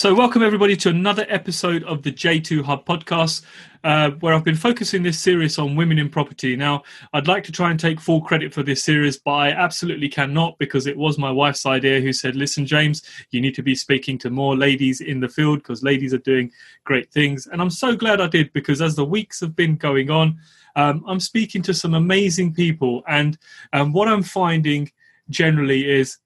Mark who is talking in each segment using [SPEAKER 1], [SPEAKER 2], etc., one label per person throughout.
[SPEAKER 1] So, welcome everybody to another episode of the J2 Hub podcast, uh, where I've been focusing this series on women in property. Now, I'd like to try and take full credit for this series, but I absolutely cannot because it was my wife's idea who said, Listen, James, you need to be speaking to more ladies in the field because ladies are doing great things. And I'm so glad I did because as the weeks have been going on, um, I'm speaking to some amazing people. And um, what I'm finding generally is,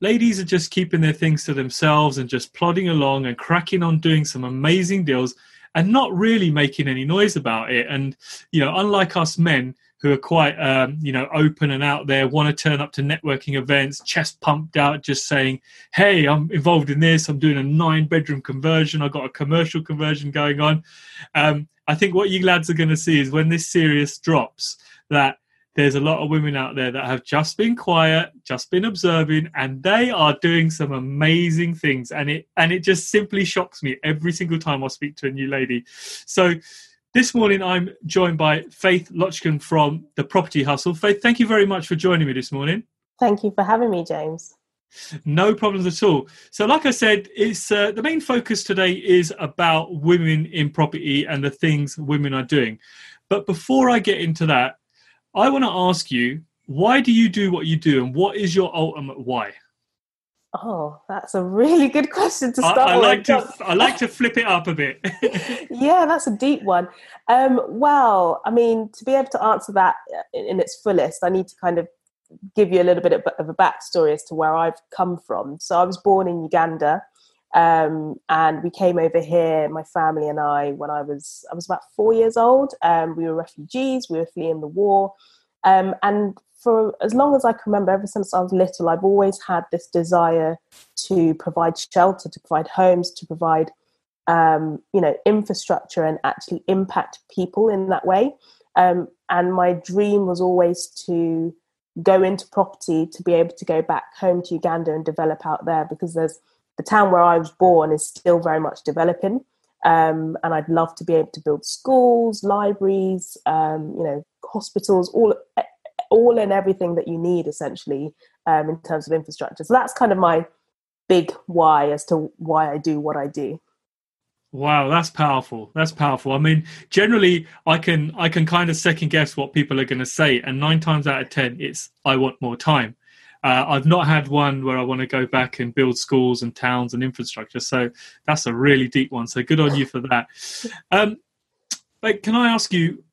[SPEAKER 1] ladies are just keeping their things to themselves and just plodding along and cracking on doing some amazing deals and not really making any noise about it. And, you know, unlike us men who are quite, um, you know, open and out there, want to turn up to networking events, chest pumped out, just saying, hey, I'm involved in this. I'm doing a nine bedroom conversion. I've got a commercial conversion going on. Um, I think what you lads are going to see is when this series drops, that there's a lot of women out there that have just been quiet, just been observing, and they are doing some amazing things. And it and it just simply shocks me every single time I speak to a new lady. So this morning I'm joined by Faith Locken from the Property Hustle. Faith, thank you very much for joining me this morning.
[SPEAKER 2] Thank you for having me, James.
[SPEAKER 1] No problems at all. So, like I said, it's uh, the main focus today is about women in property and the things women are doing. But before I get into that, I want to ask you, why do you do what you do, and what is your ultimate why?
[SPEAKER 2] Oh, that's a really good question to start
[SPEAKER 1] I, I like
[SPEAKER 2] with.
[SPEAKER 1] to I like to flip it up a bit.
[SPEAKER 2] yeah, that's a deep one. Um, well, I mean, to be able to answer that in, in, its fullest, I need to kind of give you a little bit of, of, a backstory as to where I've come from. So I was born in Uganda, um, and we came over here, my family and I, when I was I was about four years old. Um, we were refugees. We were fleeing the war, um, and for as long as I can remember, ever since I was little, I've always had this desire to provide shelter, to provide homes, to provide um, you know infrastructure, and actually impact people in that way. Um, and my dream was always to go into property to be able to go back home to Uganda and develop out there because there's the town where I was born is still very much developing. Um, and I'd love to be able to build schools, libraries, um, you know, hospitals, all all and everything that you need essentially um, in terms of infrastructure. So that's kind of my big why as to why I do what I do.
[SPEAKER 1] Wow, that's powerful. That's powerful. I mean, generally, I can I can kind of second guess what people are going to say, and nine times out of ten, it's I want more time. Uh, I've not had one where I want to go back and build schools and towns and infrastructure. So that's a really deep one. So good on you for that. Um, but can I ask you,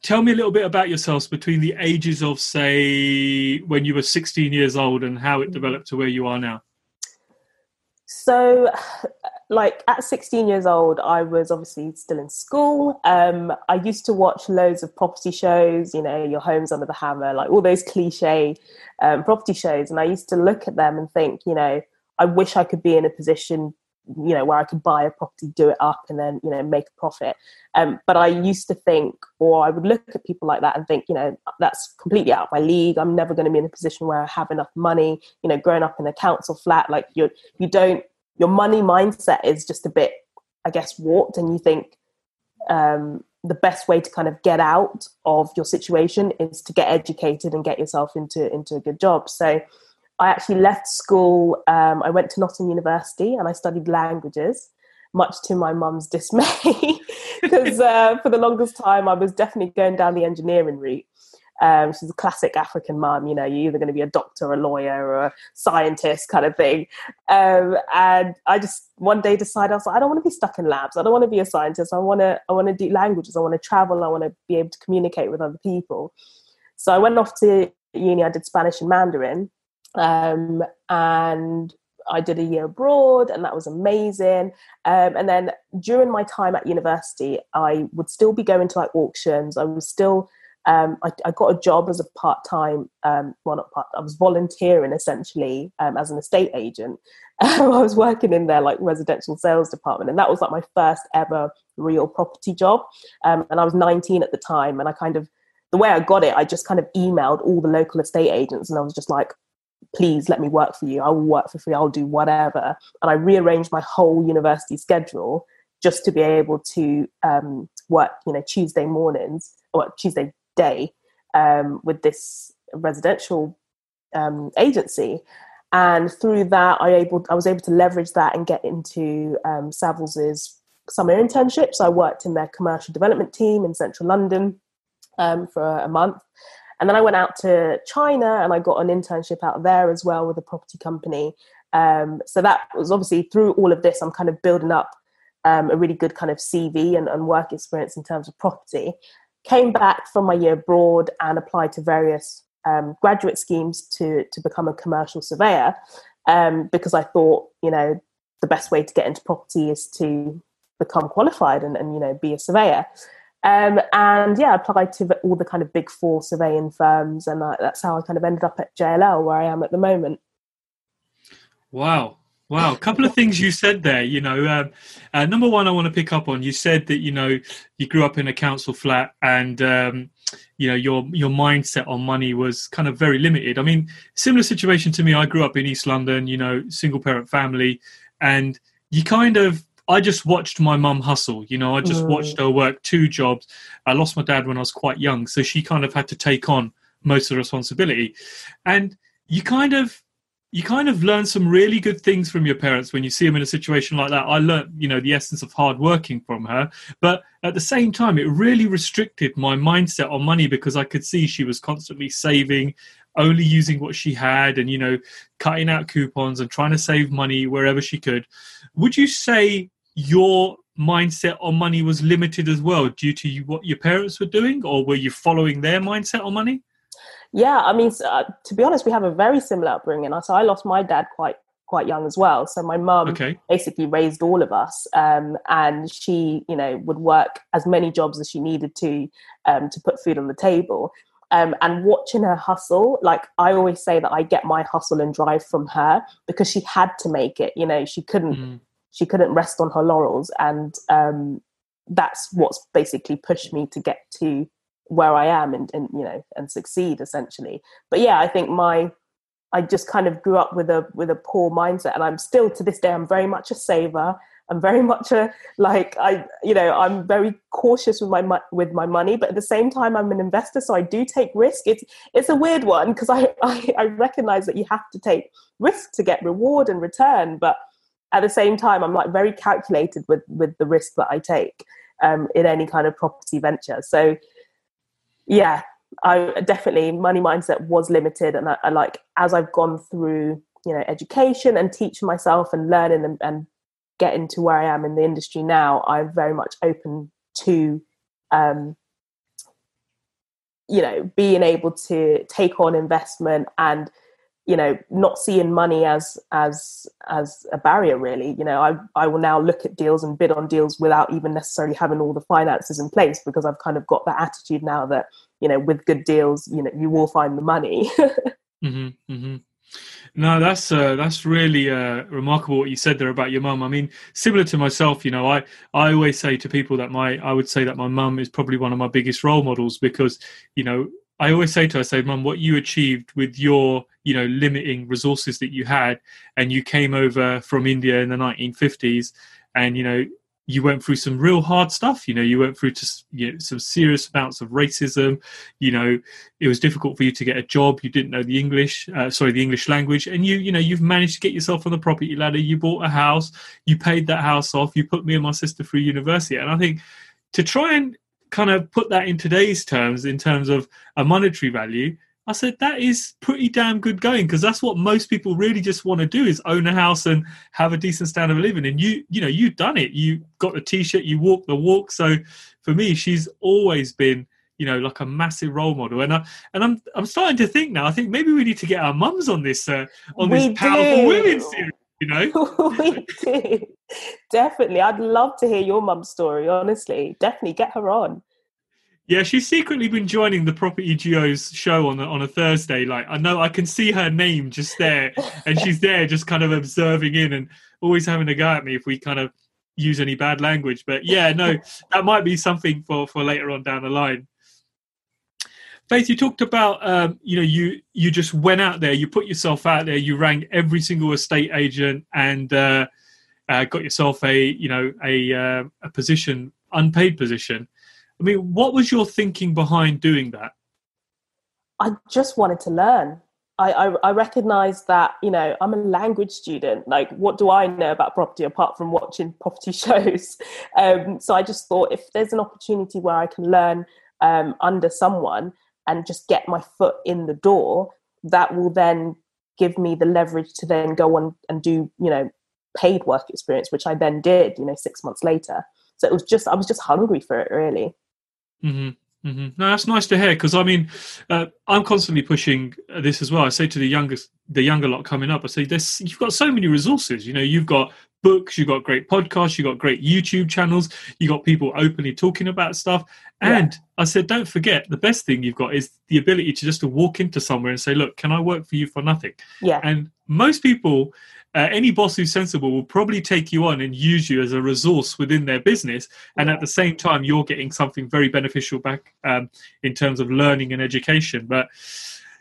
[SPEAKER 1] tell me a little bit about yourselves between the ages of, say, when you were 16 years old and how it developed to where you are now?
[SPEAKER 2] So, like at 16 years old, I was obviously still in school. Um, I used to watch loads of property shows, you know, Your Home's Under the Hammer, like all those cliche um, property shows. And I used to look at them and think, you know, I wish I could be in a position you know where I could buy a property, do it up, and then you know make a profit. Um, but I used to think, or I would look at people like that and think, you know, that's completely out of my league. I'm never going to be in a position where I have enough money. You know, growing up in a council flat, like you you don't your money mindset is just a bit, I guess, warped, and you think um, the best way to kind of get out of your situation is to get educated and get yourself into into a good job. So I actually left school. Um, I went to Nottingham University and I studied languages, much to my mum's dismay, because uh, for the longest time I was definitely going down the engineering route. Um, she's a classic African mum, you know, you're either going to be a doctor, a lawyer, or a scientist kind of thing. Um, and I just one day decided I was like, I don't want to be stuck in labs. I don't want to be a scientist. I want to, I want to do languages. I want to travel. I want to be able to communicate with other people. So I went off to uni. I did Spanish and Mandarin um, and I did a year abroad, and that was amazing. Um, and then during my time at university, I would still be going to like auctions. I was still, um, I, I, got a job as a part time, um, well, not part. I was volunteering essentially um, as an estate agent. I was working in their like residential sales department, and that was like my first ever real property job. Um, and I was 19 at the time, and I kind of the way I got it, I just kind of emailed all the local estate agents, and I was just like, please let me work for you. I will work for free. I'll do whatever. And I rearranged my whole university schedule just to be able to um, work, you know, Tuesday mornings or Tuesday day um, with this residential um, agency. And through that, I able I was able to leverage that and get into um, summer internships. I worked in their commercial development team in central London um, for a month. And then I went out to China and I got an internship out there as well with a property company. Um, so that was obviously through all of this, I'm kind of building up um, a really good kind of CV and, and, work experience in terms of property. Came back from my year abroad and applied to various um, graduate schemes to to become a commercial surveyor um, because I thought you know the best way to get into property is to become qualified and, and you know be a surveyor. Um, and yeah, I applied to all the kind of big four surveying firms, and that's how I kind of ended up at JLL, where I am at the moment.
[SPEAKER 1] Wow. Wow, a couple of things you said there. You know, um, uh, number one, I want to pick up on. You said that you know you grew up in a council flat, and um, you know your your mindset on money was kind of very limited. I mean, similar situation to me. I grew up in East London. You know, single parent family, and you kind of I just watched my mum hustle. You know, I just mm. watched her work two jobs. I lost my dad when I was quite young, so she kind of had to take on most of the responsibility. And you kind of you kind of learn some really good things from your parents when you see them in a situation like that. I learned, you know, the essence of hard working from her, but at the same time, it really restricted my mindset on money because I could see she was constantly saving, only using what she had, and you know, cutting out coupons and trying to save money wherever she could. Would you say your mindset on money was limited as well due to what your parents were doing, or were you following their mindset on money?
[SPEAKER 2] Yeah, I mean, uh, to be honest, we have a very similar upbringing. So I lost my dad quite quite young as well. So my mum okay. basically raised all of us, um, and she, you know, would work as many jobs as she needed to um, to put food on the table. Um, and watching her hustle, like I always say that I get my hustle and drive from her because she had to make it. You know, she couldn't. Mm she couldn't rest on her laurels and um, that's what's basically pushed me to get to where I am and, and you know and succeed essentially. But yeah, I think my I just kind of grew up with a with a poor mindset, and I'm still to this day I'm very much a saver. I'm very much a like I you know I'm very cautious with my with my money, but at the same time I'm an investor, so I do take risk. It's it's a weird one because I, I I recognize that you have to take risk to get reward and return, but at the same time, I'm like very calculated with with the risk that I take um, in any kind of property venture. So, yeah, I definitely money mindset was limited, and I, I like as I've gone through you know education and teaching myself and learning and, and getting to where I am in the industry now, I'm very much open to um, you know being able to take on investment and you know not seeing money as as as a barrier really. You know i i will now look at deals and bid on deals without even necessarily having all the finances in place because i've kind of got that attitude now that you know with good deals you know you will find the money
[SPEAKER 1] mm-hmm, mm-hmm. No, that's uh, that's really uh, remarkable what you said there about your mum. I mean, similar to myself, you know, I I always say to people that my I would say that my mum is probably one of my biggest role models because you know I always say to her, I say, Mum, what you achieved with your, you know, limiting resources that you had, and you came over from India in the 1950s, and you know, you went through some real hard stuff. You know, you went through you know, some serious amounts of racism. You know, it was difficult for you to get a job. You didn't know the English, uh, sorry, the English language, and you, you know, you've managed to get yourself on the property ladder. You bought a house. You paid that house off. You put me and my sister through university, and I think to try and kind of put that in today's terms, in terms of a monetary value, I said that is pretty damn good going because that's what most people really just want to do is own a house and have a decent standard of living. And you, you know, you've done it. You got the t-shirt, you walk the walk. So for me, she's always been, you know, like a massive role model. And I and I'm I'm starting to think now. I think maybe we need to get our mums on this uh, on we this powerful women series. You know,
[SPEAKER 2] we do definitely. I'd love to hear your mum's story. Honestly, definitely get her on.
[SPEAKER 1] Yeah, she's secretly been joining the Property Duos show on a, on a Thursday. Like I know I can see her name just there, and she's there just kind of observing in and always having a go at me if we kind of use any bad language. But yeah, no, that might be something for for later on down the line. Faith, you talked about um, you know you you just went out there, you put yourself out there, you rang every single estate agent and uh, uh, got yourself a you know a uh, a position, unpaid position. I mean, what was your thinking behind doing that?
[SPEAKER 2] I just wanted to learn. I, I, I recognize that, you know, I'm a language student. Like, what do I know about property apart from watching property shows? Um, so I just thought if there's an opportunity where I can learn um, under someone and just get my foot in the door, that will then give me the leverage to then go on and do, you know, paid work experience, which I then did, you know, six months later. So it was just, I was just hungry for it, really.
[SPEAKER 1] Mm-hmm. Mm-hmm. No, that's nice to hear because I mean, uh, I'm constantly pushing this as well. I say to the youngest, the younger lot coming up, I say, "This you've got so many resources. You know, you've got books, you've got great podcasts, you've got great YouTube channels, you've got people openly talking about stuff. And yeah. I said, don't forget, the best thing you've got is the ability to just to walk into somewhere and say, look, can I work for you for nothing?
[SPEAKER 2] Yeah.
[SPEAKER 1] And most people uh, any boss who's sensible will probably take you on and use you as a resource within their business and yeah. at the same time you're getting something very beneficial back um, in terms of learning and education but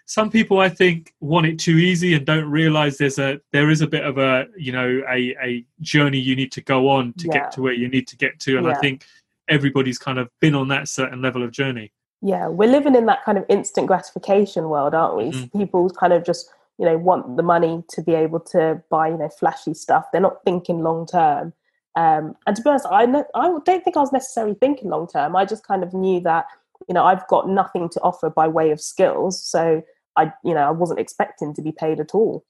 [SPEAKER 1] some people i think want it too easy and don't realize there's a there is a bit of a you know a, a journey you need to go on to yeah. get to where you need to get to and yeah. i think everybody's kind of been on that certain level of journey
[SPEAKER 2] yeah we're living in that kind of instant gratification world aren't we mm. people kind of just you know want the money to be able to buy you know flashy stuff. They're not thinking long term. Um, and to be honest I, ne- I don't think i was necessarily thinking long term. I just kind of knew that you know i've got nothing to offer by way of skills. So i you know i wasn't expecting to be paid at all.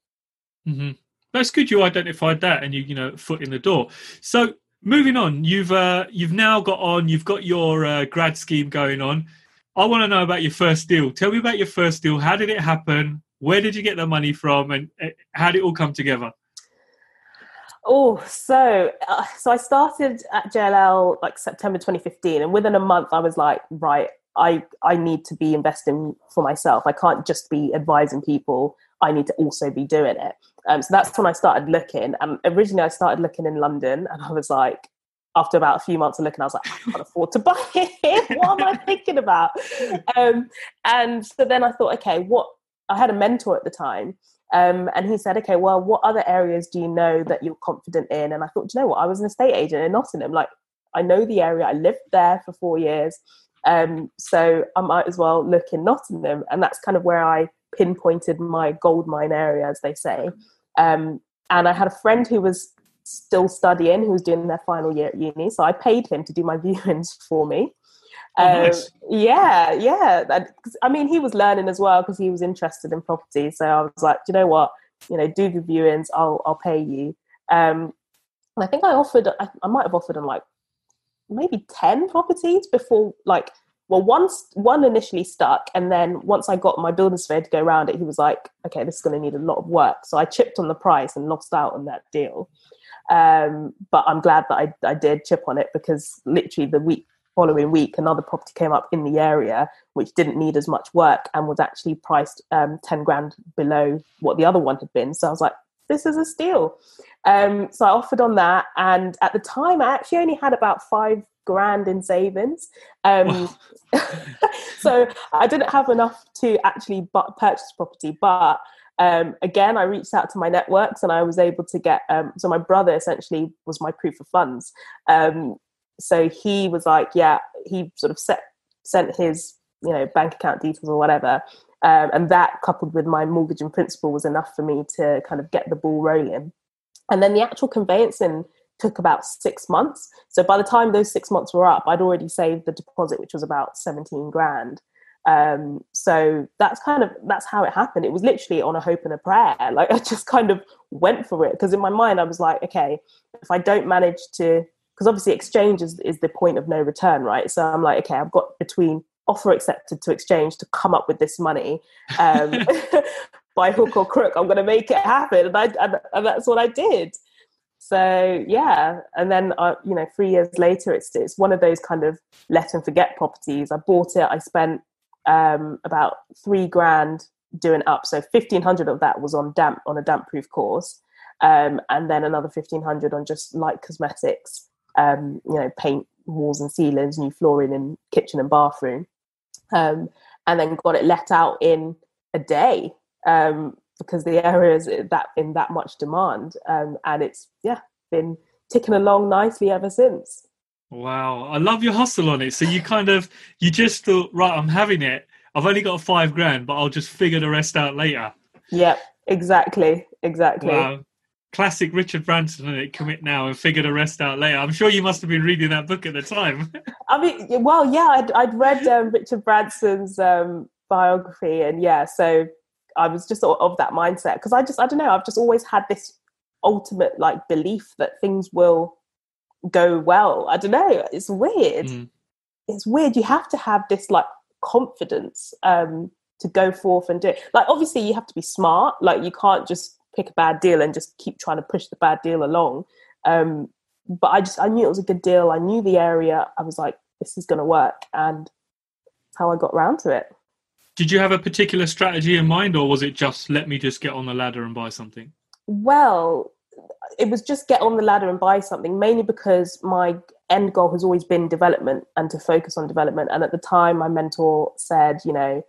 [SPEAKER 1] Mm-hmm. that's good you identified that and you you know foot in the door. So moving on you've uh, you've now got on you've got your uh, grad scheme going on. I want to know about your first deal. Tell me about your first deal. How did it happen where did you get the money from, and uh, how did it all come together?
[SPEAKER 2] Oh, so uh, so I started at JLL like September 2015, and within a month I was like, right, I I need to be investing for myself. I can't just be advising people. I need to also be doing it. Um, so that's when I started looking. And originally I started looking in London, and I was like, after about a few months of looking, I was like, I can't afford to buy it. what am I thinking about? Um, and so then I thought, okay, what I had a mentor at the time, um, and he said, "Okay, well, what other areas do you know that you're confident in?" And I thought, you know what? I was an estate agent in Nottingham. Like, I know the area. I lived there for four years, um, so I might as well look in Nottingham. And that's kind of where I pinpointed my gold mine area, as they say. Um, and I had a friend who was still studying, who was doing their final year at uni, so I paid him to do my viewings for me.
[SPEAKER 1] Oh, um, nice.
[SPEAKER 2] Yeah, yeah. I mean, he was learning as well because he was interested in property. So I was like, you know what? You know, do the viewings. I'll I'll pay you. Um, and I think I offered. I, I might have offered him like maybe ten properties before like well once one initially stuck and then once i got my building surveyor to go around it he was like okay this is going to need a lot of work so i chipped on the price and lost out on that deal um, but i'm glad that I, I did chip on it because literally the week following week, another property came up in the area which didn't need as much work and was actually priced um, 10 grand below what the other one had been. So I was like, this is a steal. Um, so I offered on that. And at the time, I actually only had about five grand in savings. Um, so I didn't have enough to actually purchase property. But um, again, I reached out to my networks and I was able to get. Um, so my brother essentially was my proof of funds. Um, so he was like, yeah, he sort of set, sent his you know bank account details or whatever, um, and that coupled with my mortgage in principle was enough for me to kind of get the ball rolling. And then the actual conveyancing took about six months. So by the time those six months were up, I'd already saved the deposit, which was about seventeen grand. Um, so that's kind of that's how it happened. It was literally on a hope and a prayer. Like I just kind of went for it because in my mind I was like, okay, if I don't manage to because obviously exchange is, is the point of no return, right? So I'm like, okay, I've got between offer accepted to exchange to come up with this money um, by hook or crook. I'm going to make it happen, and, I, and, and, that's what I did. So yeah, and then uh, you know, three years later, it's it's one of those kind of let and forget properties. I bought it. I spent um, about three grand doing up. So fifteen hundred of that was on damp on a damp proof course, um, and then another fifteen hundred on just light cosmetics um, you know, paint walls and ceilings, new flooring in kitchen and bathroom, um, and then got it let out in a day um, because the area is that in that much demand, um, and it's yeah been ticking along nicely ever since.
[SPEAKER 1] Wow, I love your hustle on it. So you kind of you just thought, right, I'm having it. I've only got five grand, but I'll just figure the rest out later.
[SPEAKER 2] Yep, exactly, exactly. Wow.
[SPEAKER 1] Classic Richard Branson, and it? Commit now and figure the rest out later. I'm sure you must have been reading that book at the time.
[SPEAKER 2] I mean, well, yeah, I'd, I'd read um, Richard Branson's um, biography, and yeah, so I was just sort of that mindset because I just, I don't know, I've just always had this ultimate like belief that things will go well. I don't know. It's weird. Mm. It's weird. You have to have this like confidence um, to go forth and do it. Like obviously you have to be smart. Like you can't just pick a bad deal and just keep trying to push the bad deal along. Um, but I just I knew it was a good deal. I knew the area. I was like, this is going to work, and how I got around to it.
[SPEAKER 1] Did you have a particular strategy in mind, or was it just let me just get on the ladder and buy something?
[SPEAKER 2] Well, it was just get on the ladder and buy something, mainly because my end goal has always been development and to focus on development. And at the time, my mentor said, you know,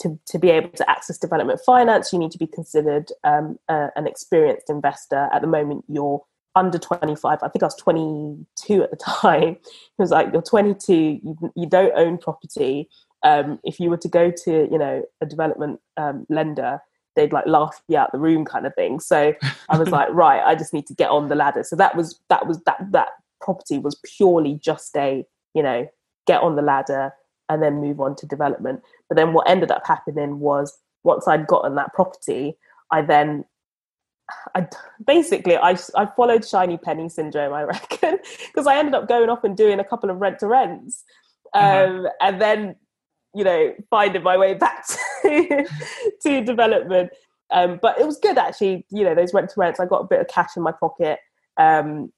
[SPEAKER 2] to, to be able to access development finance, you need to be considered um, uh, an experienced investor. At the moment, you're under 25. I think I was 22 at the time. It was like, you're 22, you, you don't own property. Um, if you were to go to, you know, a development um, lender, they'd like laugh you out the room kind of thing. So I was like, right, I just need to get on the ladder. So that was that was that that property was purely just a, you know, get on the ladder and then move on to development. But then what ended up happening was once I'd gotten that property, I then I basically I I followed shiny penny syndrome, I reckon, because I ended up going off and doing a couple of rent to rents, mm-hmm. um, uh-huh. and then you know finding my way back to, to development. Um, but it was good actually. You know those rent to rents, I got a bit of cash in my pocket. Um,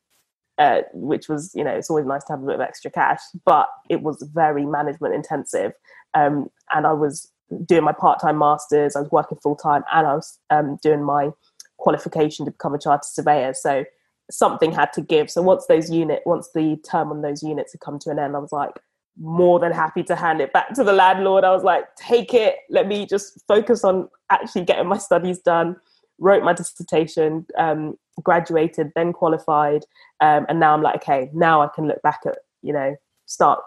[SPEAKER 2] uh, which was, you know, it's always nice to have a bit of extra cash, but it was very management intensive. Um, and I was doing my part time masters, I was working full time, and I was um, doing my qualification to become a chartered surveyor. So something had to give. So once those unit, once the term on those units had come to an end, I was like more than happy to hand it back to the landlord. I was like, take it, let me just focus on actually getting my studies done. Wrote my dissertation, um, graduated, then qualified, um, and now I'm like, okay, now I can look back at you know start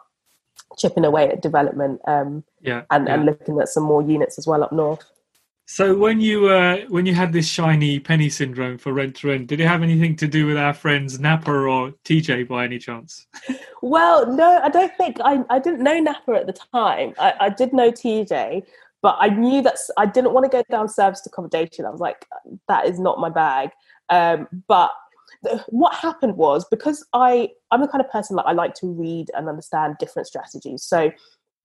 [SPEAKER 2] chipping away at development um,
[SPEAKER 1] yeah,
[SPEAKER 2] and,
[SPEAKER 1] yeah.
[SPEAKER 2] and looking at some more units as well up north.
[SPEAKER 1] So when you uh, when you had this shiny penny syndrome for rent to rent, did it have anything to do with our friends Napa or TJ by any chance?
[SPEAKER 2] Well, no, I don't think I, I didn't know Napa at the time. I, I did know TJ, but I knew that I didn't want to go down service accommodation. I was like, that is not my bag. Um, but what happened was because I I'm the kind of person that I like to read and understand different strategies. So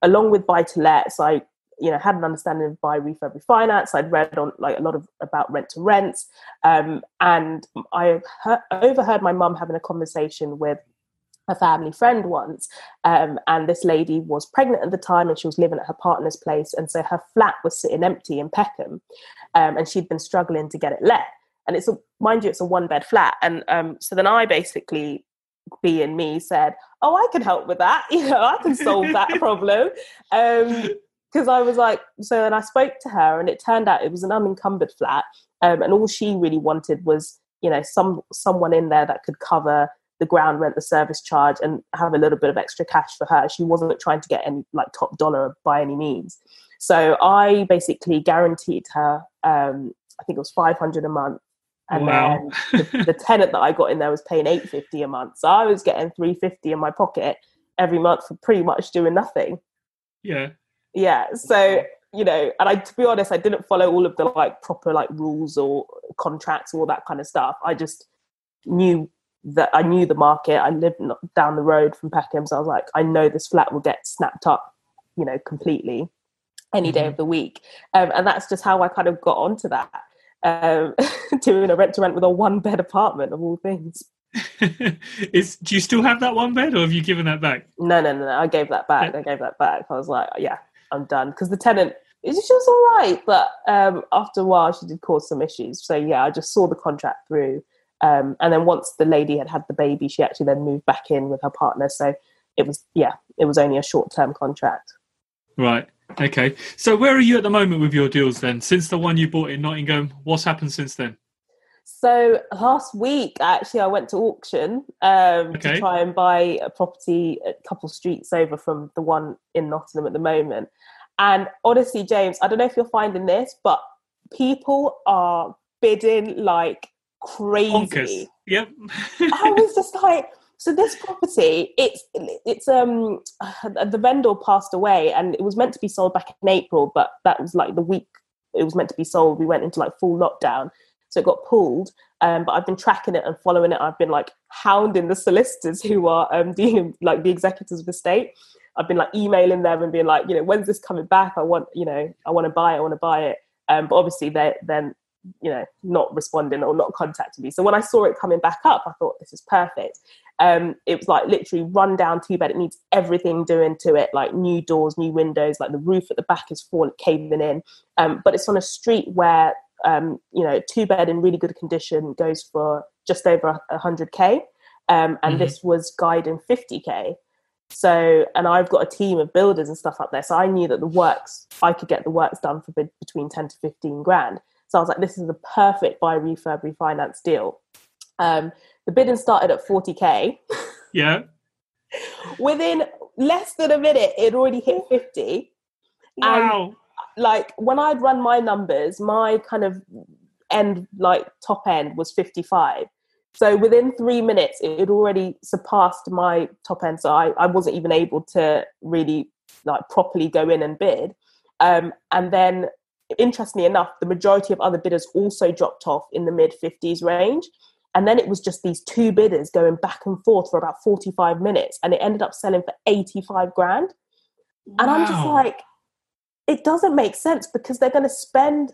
[SPEAKER 2] along with buy to lets, I you know had an understanding of buy refurb refinance. I'd read on like a lot of about rent to rents, um, and I heard, overheard my mum having a conversation with a family friend once um, and this lady was pregnant at the time and she was living at her partner's place and so her flat was sitting empty in peckham um, and she'd been struggling to get it let and it's a mind you it's a one bed flat. And um, so then i basically being me said oh i can help with that. You know i can solve that problem. Because um, i was like so then i spoke to her and it turned out it was an unencumbered flat. Um, and all she really wanted was you know some someone in there that could cover the ground rent the service charge and have a little bit of extra cash for her. She wasn't trying to get any like top dollar by any means. So i basically guaranteed her um, i think it was 500 a month and wow. then the, the, tenant that I got in there was paying eight fifty a month, so I was getting three fifty in my pocket every month for pretty much doing nothing.
[SPEAKER 1] Yeah,
[SPEAKER 2] yeah. So you know, and I, to be honest, I didn't follow all of the like proper like rules or contracts or all that kind of stuff. I just knew that I knew the market. I lived down the road from Peckham, so I was like, I know this flat will get snapped up, you know, completely any day mm-hmm. of the week, um, and that's just how I kind of got onto that um, doing a rent to rent with a one bed apartment of all things.
[SPEAKER 1] Is do you still have that one bed, or have you given that back?
[SPEAKER 2] No, no, no, no. I gave that back. I gave that back. I was like, yeah, I'm done because the tenant. She was all right, but um, after a while, she did cause some issues. So yeah, I just saw the contract through, Um, and then once the lady had had the baby, she actually then moved back in with her partner. So it was, yeah, it was only a short term contract.
[SPEAKER 1] Right. Okay. So where are you at the moment with your deals then? Since the one you bought in Nottingham, what's happened since then?
[SPEAKER 2] So last week, actually, I went to auction um, okay. to try and buy a property a couple streets over from the one in Nottingham at the moment. And honestly, James, I don't know if you're finding this, but people are bidding like crazy.
[SPEAKER 1] Bonkers. Yep.
[SPEAKER 2] I was just like, so this property, it's it's um the vendor passed away, and it was meant to be sold back in April, but that was like the week it was meant to be sold. We went into like full lockdown, so it got pulled. Um, but I've been tracking it and following it. I've been like hounding the solicitors who are um dealing like the executors of the state. I've been like emailing them and being like, you know, when's this coming back? I want, you know, I want to buy it. I want to buy it. Um, but obviously they then you know not responding or not contacting me so when i saw it coming back up i thought this is perfect um it was like literally run down two bed it needs everything doing to it like new doors new windows like the roof at the back is falling caving in um but it's on a street where um you know two bed in really good condition goes for just over 100k um and mm-hmm. this was guiding 50k so, and I've got a team of builders and stuff up there. So I knew that the works, I could get the works done for between 10 to 15 grand. So I was like, this is the perfect buy refurb refinance deal. Um, the bidding started at 40k.
[SPEAKER 1] Yeah.
[SPEAKER 2] Within less than a minute, it already hit 50.
[SPEAKER 1] Wow.
[SPEAKER 2] And like when I'd run my numbers, my kind of end, like top end was 55. So within three minutes, it had already surpassed my top end. So I, I wasn't even able to really like properly go in and bid. Um, and then interestingly enough, the majority of other bidders also dropped off in the mid 50s range. And then it was just these two bidders going back and forth for about 45 minutes. And it ended up selling for 85 grand. Wow. And I'm just like, it doesn't make sense because they're going to spend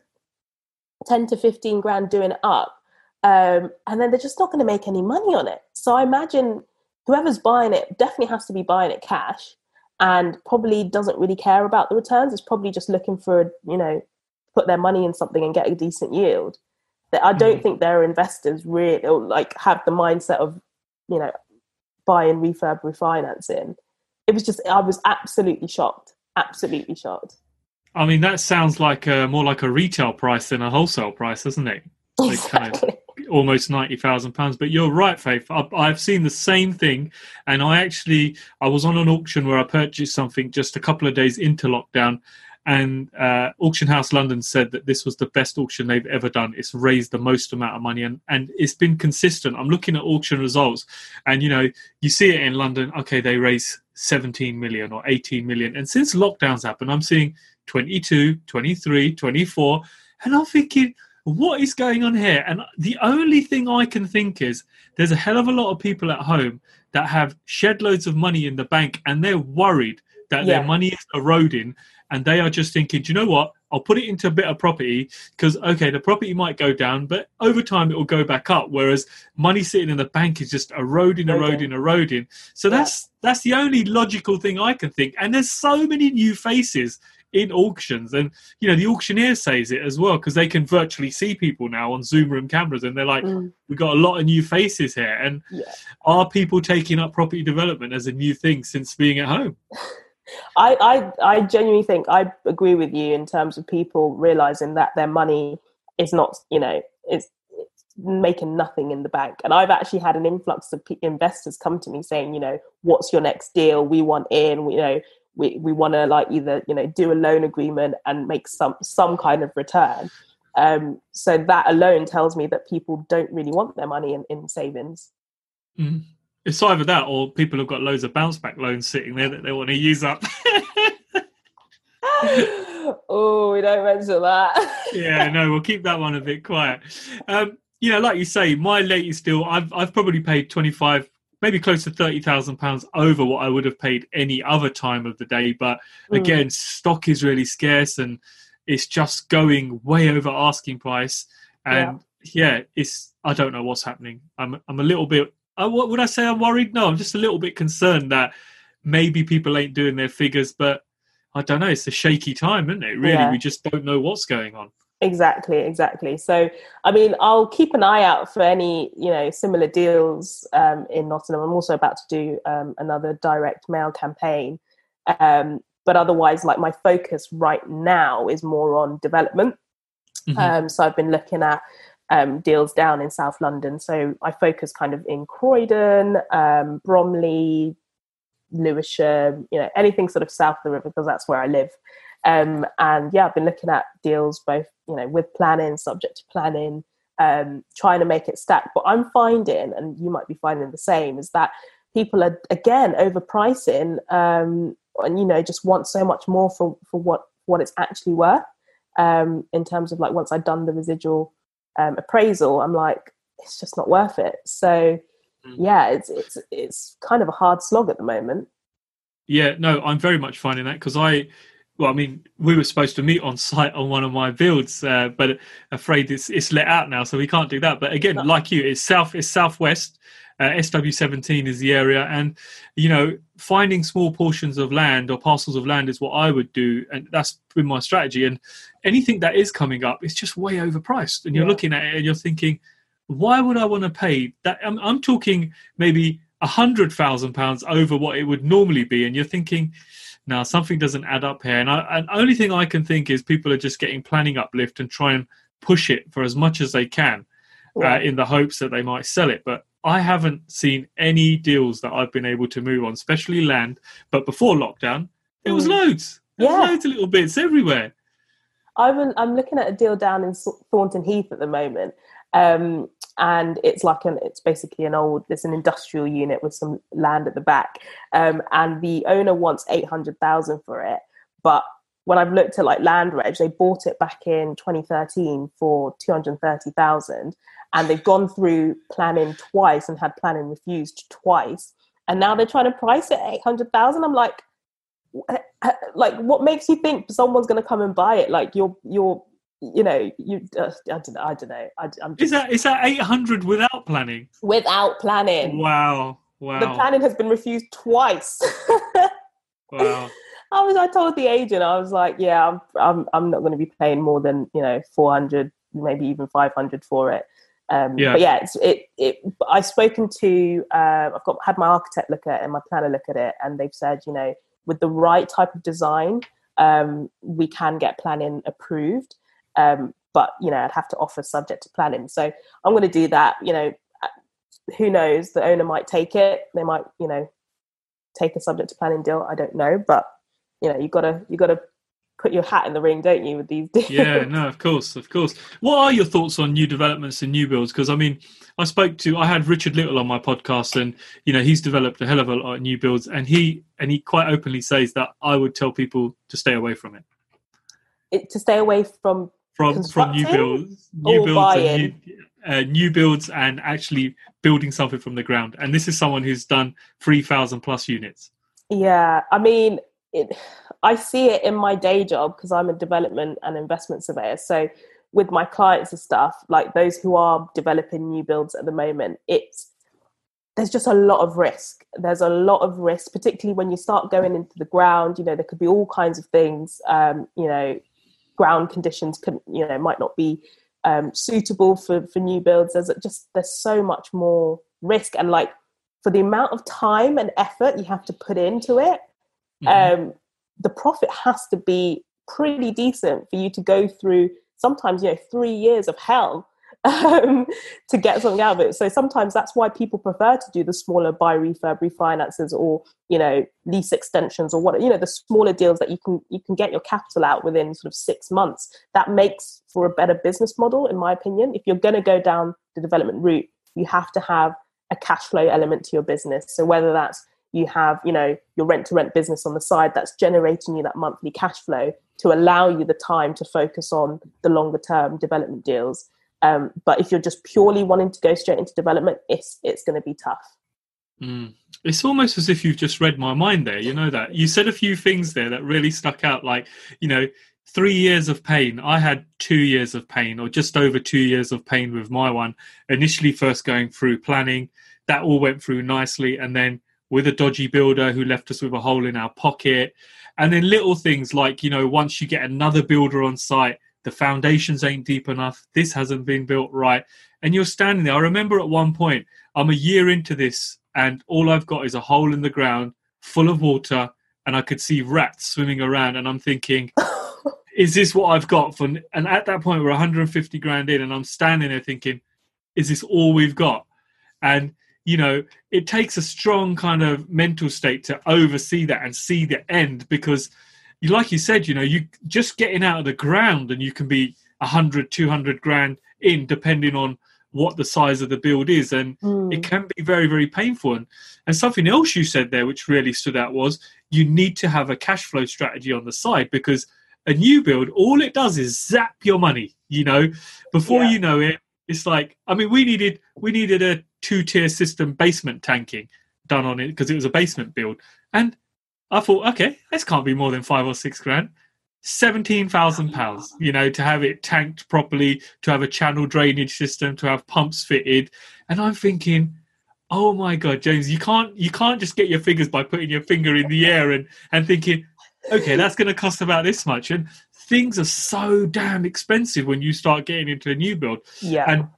[SPEAKER 2] 10 to 15 grand doing it up. Um, and then they're just not going to make any money on it. So I imagine whoever's buying it definitely has to be buying it cash and probably doesn't really care about the returns. It's probably just looking for, you know, put their money in something and get a decent yield. I don't mm. think their investors really like have the mindset of, you know, buying refurb refinancing. It was just I was absolutely shocked, absolutely shocked.
[SPEAKER 1] I mean, that sounds like a, more like a retail price than a wholesale price, doesn't it?
[SPEAKER 2] Exactly.
[SPEAKER 1] Kind of almost ninety thousand pounds. But you're right, Faith. I've, I've, seen the same thing, and I actually I was on an auction where I purchased something just a couple of days into lockdown, and uh, Auction House London said that this was the best auction they've ever done. It's raised the most amount of money, and and it's been consistent. I'm looking at auction results, and you know you see it in London. Okay, they raise 17 million or 18 million, and since lockdowns happened, I'm seeing 22, 23, 24, and I'm thinking. What is going on here? And the only thing I can think is there's a hell of a lot of people at home that have shed loads of money in the bank and they're worried that yeah. their money is eroding and they are just thinking, do you know what? I'll put it into a bit of property because okay, the property might go down, but over time it will go back up. Whereas money sitting in the bank is just eroding, eroding, eroding. So yeah. that's that's the only logical thing I can think. And there's so many new faces in auctions, and you know the auctioneer says it as well because they can virtually see people now on Zoom room cameras, and they're like, mm. "We've got a lot of new faces here." And yeah. are people taking up property development as a new thing since being at home?
[SPEAKER 2] I, I I genuinely think I agree with you in terms of people realizing that their money is not you know it's, it's making nothing in the bank. And I've actually had an influx of investors come to me saying you know what's your next deal? We want in you know we, we want to like either you know do a loan agreement and make some some kind of return. Um, so that alone tells me that people don't really want their money in, in savings.
[SPEAKER 1] Mm. It's either that or people have got loads of bounce back loans sitting there that they want to use up.
[SPEAKER 2] oh, we don't mention that.
[SPEAKER 1] yeah, no, we'll keep that one a bit quiet. Um, you know, like you say, my latest deal, I've I've probably paid twenty five, maybe close to thirty thousand pounds over what I would have paid any other time of the day. But mm. again, stock is really scarce and it's just going way over asking price. And yeah. yeah, it's I don't know what's happening. I'm I'm a little bit uh, what would I say? I'm worried. No, I'm just a little bit concerned that maybe people ain't doing their figures, but I don't know. It's a shaky time, isn't it? Really, yeah. we just don't know what's going on.
[SPEAKER 2] Exactly, exactly. So, I mean, I'll keep an eye out for any, you know, similar deals um, in Nottingham. I'm also about to do um, another direct mail campaign. Um, but otherwise, like my focus right now is more on development. Mm-hmm. Um, so I've been looking at um, deals down in South London. So I focus kind of in Croydon, um, Bromley, Lewisham, you know, anything sort of south of the river because that's where I live. Um, and yeah, I've been looking at deals both, you know, with planning, subject to planning, um, trying to make it stack. But I'm finding, and you might be finding the same, is that people are again overpricing, um, and you know, just want so much more for for what what it's actually worth. Um, in terms of like once I've done the residual um, appraisal, I'm like, it's just not worth it. So mm. yeah, it's it's it's kind of a hard slog at the moment.
[SPEAKER 1] Yeah, no, I'm very much finding that because I well, I mean, we were supposed to meet on site on one of my builds, uh, but afraid it's it's let out now, so we can't do that. But again, like you, it's south, it's southwest. Uh, SW17 is the area, and you know, finding small portions of land or parcels of land is what I would do, and that's been my strategy. And anything that is coming up, is just way overpriced, and you're yeah. looking at it and you're thinking, why would I want to pay that? I'm, I'm talking maybe a hundred thousand pounds over what it would normally be, and you're thinking now something doesn't add up here. And, I, and only thing I can think is people are just getting planning uplift and try and push it for as much as they can uh, in the hopes that they might sell it. But I haven't seen any deals that I've been able to move on, especially land. But before lockdown, it was mm. loads. There yeah. loads of little bits everywhere.
[SPEAKER 2] I'm, I'm looking at a deal down in Thornton Heath at the moment. Um, and it's like an it's basically an old there's an industrial unit with some land at the back um, and the owner wants 800,000 for it but when I've looked at like land reg they bought it back in 2013 for 230,000 and they've gone through planning twice and had planning refused twice and now they're trying to price it 800,000 I'm like like what makes you think someone's going to come and buy it like you're you're you know, you uh, I don't know. I don't know. I, am
[SPEAKER 1] just, is that is that 800 without planning?
[SPEAKER 2] Without planning.
[SPEAKER 1] Wow. Wow.
[SPEAKER 2] The planning has been refused twice.
[SPEAKER 1] wow.
[SPEAKER 2] I was. I told the agent. I was like, yeah, I'm. I'm. I'm not going to be paying more than you know 400, maybe even 500 for it. Um, yeah. But yeah, it's, it. It. I've spoken to. Uh, I've got had my architect look at it and my planner look at it, and they've said, you know, with the right type of design, um, we can get planning approved. Um, but you know, I'd have to offer subject to planning. So I'm going to do that. You know, uh, who knows? The owner might take it. They might, you know, take a subject to planning deal. I don't know, but you know, you gotta you gotta put your hat in the ring, don't you, with these deals?
[SPEAKER 1] Yeah, no, of course, of course. What are your thoughts on new developments and new builds? Because I mean, I spoke to I had Richard Little on my podcast, and you know, he's developed a hell of a lot of new builds, and he and he quite openly says that I would tell people to stay away from it.
[SPEAKER 2] it to stay away from
[SPEAKER 1] from from new builds, new builds, and new, uh, new, builds, and actually building something from the ground. And this is someone who's done three thousand plus units.
[SPEAKER 2] Yeah, I mean, it, I see it in my day job because I'm a development and investment surveyor. So with my clients and stuff, like those who are developing new builds at the moment, it's there's just a lot of risk. There's a lot of risk, particularly when you start going into the ground. You know, there could be all kinds of things. Um, you know, ground conditions can you know might not be um, suitable for for new builds. There's just there's so much more risk and like for the amount of time and effort you have to put into it, mm-hmm. um, the profit has to be pretty decent for you to go through sometimes you know three years of hell um, to get something out of it. So sometimes that's why people prefer to do the smaller buy refurb refinances or you know lease extensions or what you know the smaller deals that you can you can get your capital out within sort of six months. That makes for a better business model, in my opinion. If you're going to go down the development route, you have to have a cash flow element to your business. So whether that's you have you know your rent to rent business on the side that's generating you that monthly cash flow to allow you the time to focus on the longer term development deals um, but if you're just purely wanting to go straight into development, it's it's going to be tough.
[SPEAKER 1] Mm. It's almost as if you've just read my mind there. You know that you said a few things there that really stuck out. Like you know, three years of pain. I had two years of pain, or just over two years of pain with my one. Initially, first going through planning, that all went through nicely, and then with a dodgy builder who left us with a hole in our pocket, and then little things like you know, once you get another builder on site the foundations ain't deep enough, this hasn't been built right. And you're standing there. I remember at one point, I'm a year into this, and all I've got is a hole in the ground full of water, and I could see rats swimming around, and I'm thinking, is this what I've got for? And at that point, we're 150 grand in, and I'm standing there thinking, is this all we've got? And you know, it takes a strong kind of mental state to oversee that and see the end because, you like you said, you know, you just getting out of the ground and you can be 100, 200 grand in, depending on what the size of the build is and mm. it can be very very painful and, and something else you said there which really stood out was you need to have a cash flow strategy on the side because a new build all it does is zap your money you know before yeah. you know it it's like i mean we needed we needed a two tier system basement tanking done on it because it was a basement build. And i thought okay this can't be more than five or six grand. Seventeen thousand pounds, you know, to have it tanked properly, to have a channel drainage system, to have pumps fitted, and I'm thinking, oh my god, James, you can't you can't just get your figures by putting your finger in the air and and thinking, okay, that's going to cost about this much, and things are so damn expensive when you start getting into a new build.
[SPEAKER 2] Yeah,
[SPEAKER 1] and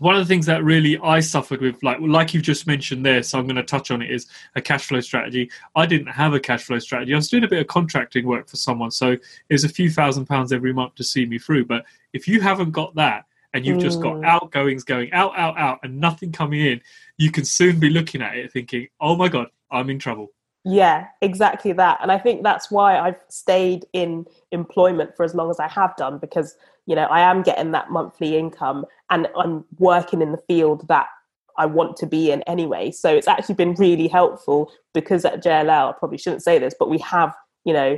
[SPEAKER 1] one of the things that really I suffered with, like like you've just mentioned there, so I'm going to touch on it, is a cash flow strategy. I didn't have a cash flow strategy. I was doing a bit of contracting work for someone, so it was a few thousand pounds every month to see me through. But if you haven't got that, and you've just got mm. outgoings going out, out, out, and nothing coming in, you can soon be looking at it thinking, "Oh my god, I'm in trouble."
[SPEAKER 2] Yeah, exactly that. And I think that's why I've stayed in employment for as long as I have done because you know i am getting that monthly income and i'm working in the field that i want to be in anyway so it's actually been really helpful because at jll i probably shouldn't say this but we have you know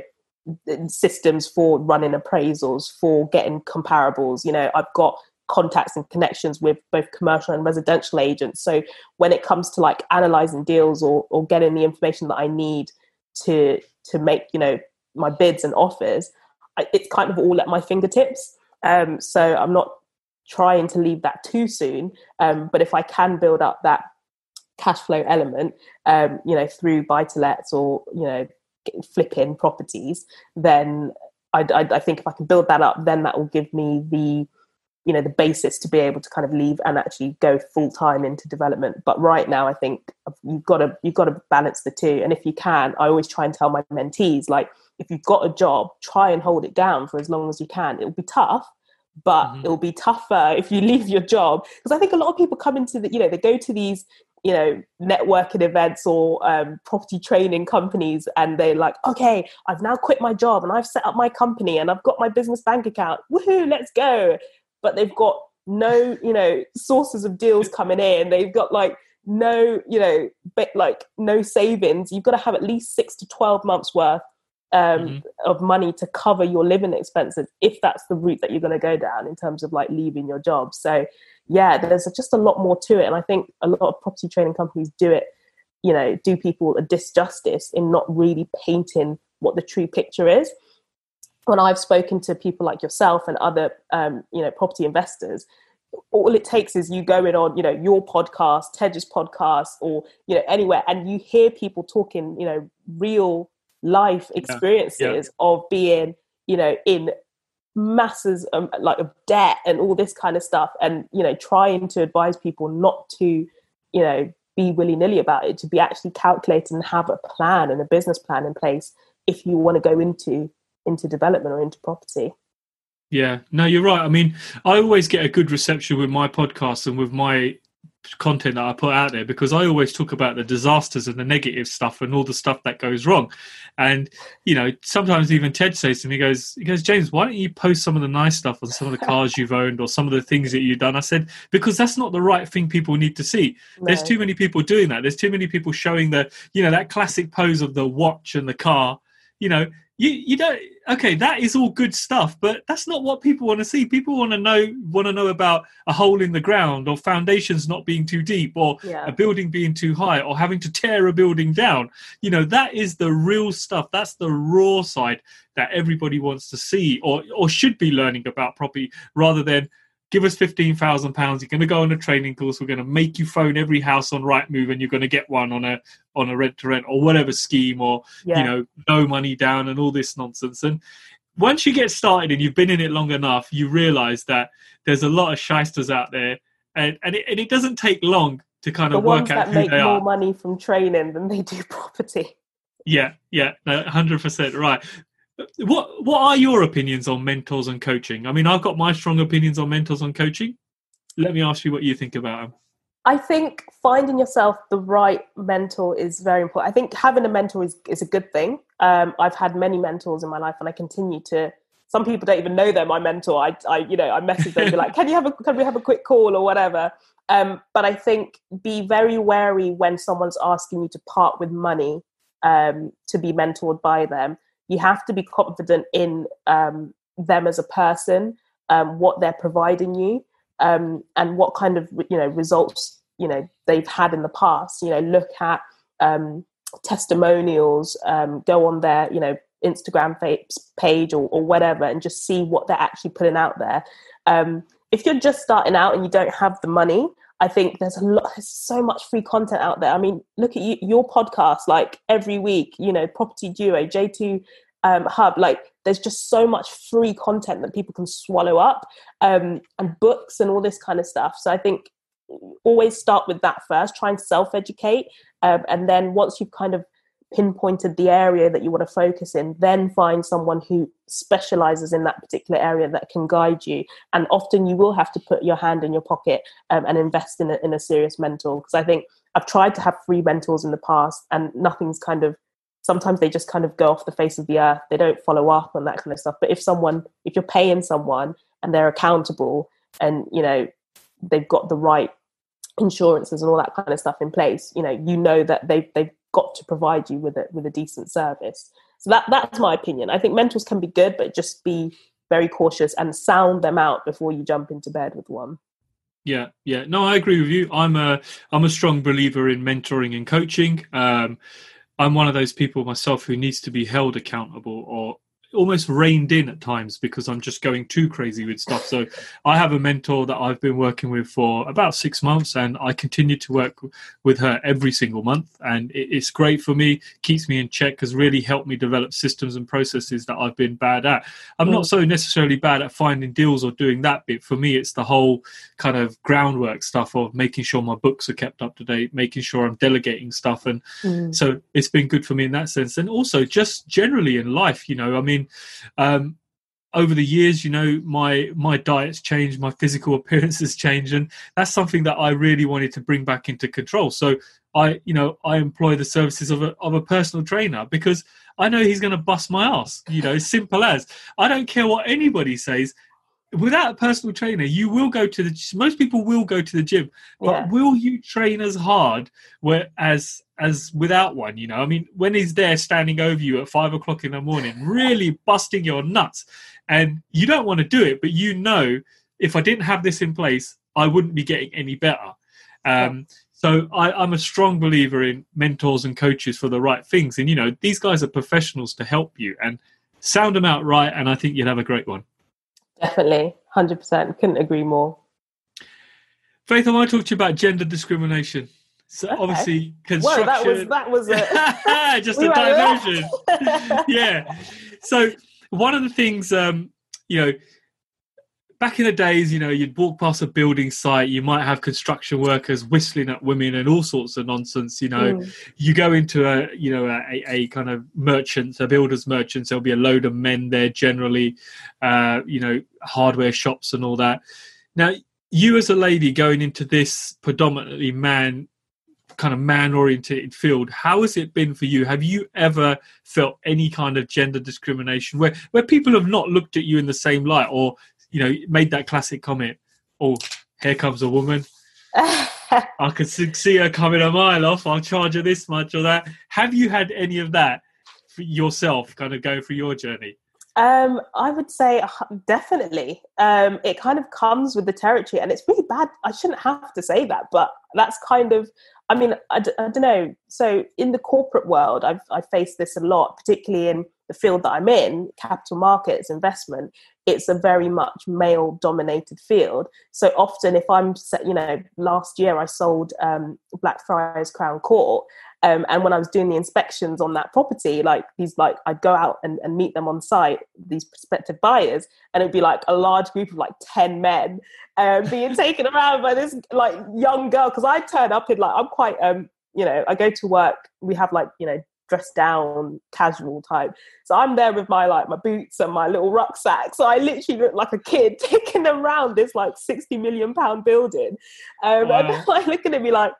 [SPEAKER 2] systems for running appraisals for getting comparables you know i've got contacts and connections with both commercial and residential agents so when it comes to like analyzing deals or, or getting the information that i need to to make you know my bids and offers I, it's kind of all at my fingertips um, so I'm not trying to leave that too soon. Um, but if I can build up that cash flow element, um, you know, through buy to lets or, you know, flipping properties, then I, I, I, think if I can build that up, then that will give me the, you know, the basis to be able to kind of leave and actually go full time into development. But right now, I think you've got to you've got to balance the two. And if you can, I always try and tell my mentees like if you've got a job, try and hold it down for as long as you can. It'll be tough, but mm-hmm. it'll be tougher if you leave your job. Because I think a lot of people come into the, you know, they go to these, you know, networking events or um, property training companies and they're like, okay, I've now quit my job and I've set up my company and I've got my business bank account. Woohoo, let's go. But they've got no, you know, sources of deals coming in. They've got like, no, you know, but like no savings. You've got to have at least six to 12 months worth um, mm-hmm. of money to cover your living expenses if that's the route that you're going to go down in terms of like leaving your job. So, yeah, there's just a lot more to it. And I think a lot of property training companies do it, you know, do people a disjustice in not really painting what the true picture is. When I've spoken to people like yourself and other, um, you know, property investors, all it takes is you going on, you know, your podcast, Ted's podcast, or you know, anywhere, and you hear people talking, you know, real life experiences yeah. Yeah. of being you know in masses of, like of debt and all this kind of stuff and you know trying to advise people not to you know be willy-nilly about it to be actually calculated and have a plan and a business plan in place if you want to go into into development or into property
[SPEAKER 1] yeah no you're right i mean i always get a good reception with my podcast and with my content that I put out there because I always talk about the disasters and the negative stuff and all the stuff that goes wrong. And you know, sometimes even Ted says to me, he goes, he goes, James, why don't you post some of the nice stuff on some of the cars you've owned or some of the things that you've done? I said, because that's not the right thing people need to see. No. There's too many people doing that. There's too many people showing the, you know, that classic pose of the watch and the car. You know, you you don't okay that is all good stuff but that's not what people want to see. People want to know want to know about a hole in the ground or foundations not being too deep or yeah. a building being too high or having to tear a building down. You know that is the real stuff. That's the raw side that everybody wants to see or or should be learning about property rather than give us fifteen thousand pounds. You're going to go on a training course. We're going to make you phone every house on Rightmove, and you're going to get one on a on a rent to rent or whatever scheme, or yeah. you know, no money down and all this nonsense. And once you get started and you've been in it long enough, you realize that there's a lot of shysters out there, and and it, and it doesn't take long to kind
[SPEAKER 2] the
[SPEAKER 1] of work out who
[SPEAKER 2] make
[SPEAKER 1] they
[SPEAKER 2] more
[SPEAKER 1] are.
[SPEAKER 2] money from training than they do property.
[SPEAKER 1] Yeah, yeah, hundred percent right. What what are your opinions on mentors and coaching? I mean, I've got my strong opinions on mentors and coaching. Let me ask you what you think about them.
[SPEAKER 2] I think finding yourself the right mentor is very important. I think having a mentor is, is a good thing. Um, I've had many mentors in my life, and I continue to. Some people don't even know they're my mentor. I, I you know, I message them, be like, "Can you have a can we have a quick call or whatever?" Um, but I think be very wary when someone's asking you to part with money um, to be mentored by them. You have to be confident in um, them as a person, um, what they're providing you, um, and what kind of you know results you know they've had in the past. You know, look at um, testimonials, um, go on their you know Instagram page or, or whatever, and just see what they're actually putting out there. Um, if you're just starting out and you don't have the money, I think there's a lot, there's so much free content out there. I mean, look at you, your podcast, like every week, you know, Property Duo, J2 um, Hub, like there's just so much free content that people can swallow up um, and books and all this kind of stuff. So I think always start with that first, try and self educate. Um, and then once you've kind of pinpointed the area that you want to focus in, then find someone who specializes in that particular area that can guide you. And often you will have to put your hand in your pocket um, and invest in a, in a serious mentor. Because I think I've tried to have free mentors in the past and nothing's kind of, sometimes they just kind of go off the face of the earth. They don't follow up on that kind of stuff. But if someone, if you're paying someone and they're accountable and, you know, they've got the right insurances and all that kind of stuff in place, you know, you know that they've, they've got to provide you with a with a decent service. So that that's my opinion. I think mentors can be good, but just be very cautious and sound them out before you jump into bed with one.
[SPEAKER 1] Yeah, yeah. No, I agree with you. I'm a I'm a strong believer in mentoring and coaching. Um, I'm one of those people myself who needs to be held accountable or almost reined in at times because I'm just going too crazy with stuff. So I have a mentor that I've been working with for about six months, and I continue to work with her every single month, and it's great for me. Keeps me in check. Has really helped me develop systems and processes that I've been bad at. I'm not so necessarily bad at finding deals or doing that bit. For me, it's the whole kind of groundwork stuff of making sure my books are kept up to date, making sure I'm delegating stuff, and
[SPEAKER 2] Mm.
[SPEAKER 1] so it's been good for me in that sense. And also just generally in life, you know, I mean um, over the years, you know, my my diet's changed, my physical appearance has changed, and that's something that I really wanted to bring back into control. So I, you know, I employ the services of a of a personal trainer because I know he's going to bust my ass. You know, simple as. I don't care what anybody says. Without a personal trainer, you will go to the. Most people will go to the gym, but
[SPEAKER 2] Yeah.
[SPEAKER 1] will you train as hard where as as without one? You know, I mean, when he's there standing over you at five o'clock in the morning, really busting your nuts, and you don't want to do it, but you know, if I didn't have this in place, I wouldn't be getting any better. Um, so I, I'm a strong believer in mentors and coaches for the right things, and you know, these guys are professionals to help you and sound them out right, and I think you'd have a great one.
[SPEAKER 2] Definitely, hundred percent. Couldn't agree more.
[SPEAKER 1] Faith, I want to talk to you about gender discrimination. So
[SPEAKER 2] Okay.
[SPEAKER 1] obviously,
[SPEAKER 2] Whoa,
[SPEAKER 1] construction.
[SPEAKER 2] that was that was a
[SPEAKER 1] just
[SPEAKER 2] We
[SPEAKER 1] a diversion. yeah. So one of the things, um, you know, back in the days, you know, you'd walk past a building site, you might have construction workers whistling at women and all sorts of nonsense. You know,
[SPEAKER 2] Mm.
[SPEAKER 1] you go into a, you know, a, a kind of merchant, a builder's merchant. There'll be a load of men there generally, uh, you know, hardware shops and all that. Now, you as a lady going into this predominantly man kind of man oriented field how has it been for you have you ever felt any kind of gender discrimination where where people have not looked at you in the same light or you know made that classic comment oh here comes a woman i could see her coming a mile off i'll charge her this much or that have you had any of that for yourself kind of going through your journey
[SPEAKER 2] Um, I would say uh, definitely. Um, it kind of comes with the territory, and it's really bad. I shouldn't have to say that, but that's kind of. I mean, I, d- I don't know. So in the corporate world, I've I faced this a lot, particularly in the the field that I'm in, capital markets, investment, it's a very much male dominated field. So often, if I'm, you know, last year I sold um, Blackfriars Crown Court. Um, and when I was doing the inspections on that property, like these, like I'd go out and, and meet them on site, these prospective buyers, and it'd be like a large group of like 10 men um, being taken around by this like young girl. Cause I turn up in like, I'm quite, um, you know, I go to work, we have like, you know, dressed down casual type so i'm there with my like my boots and my little rucksack so i literally look like a kid taking around this like 60 million pound building um, wow. and they're like looking at me like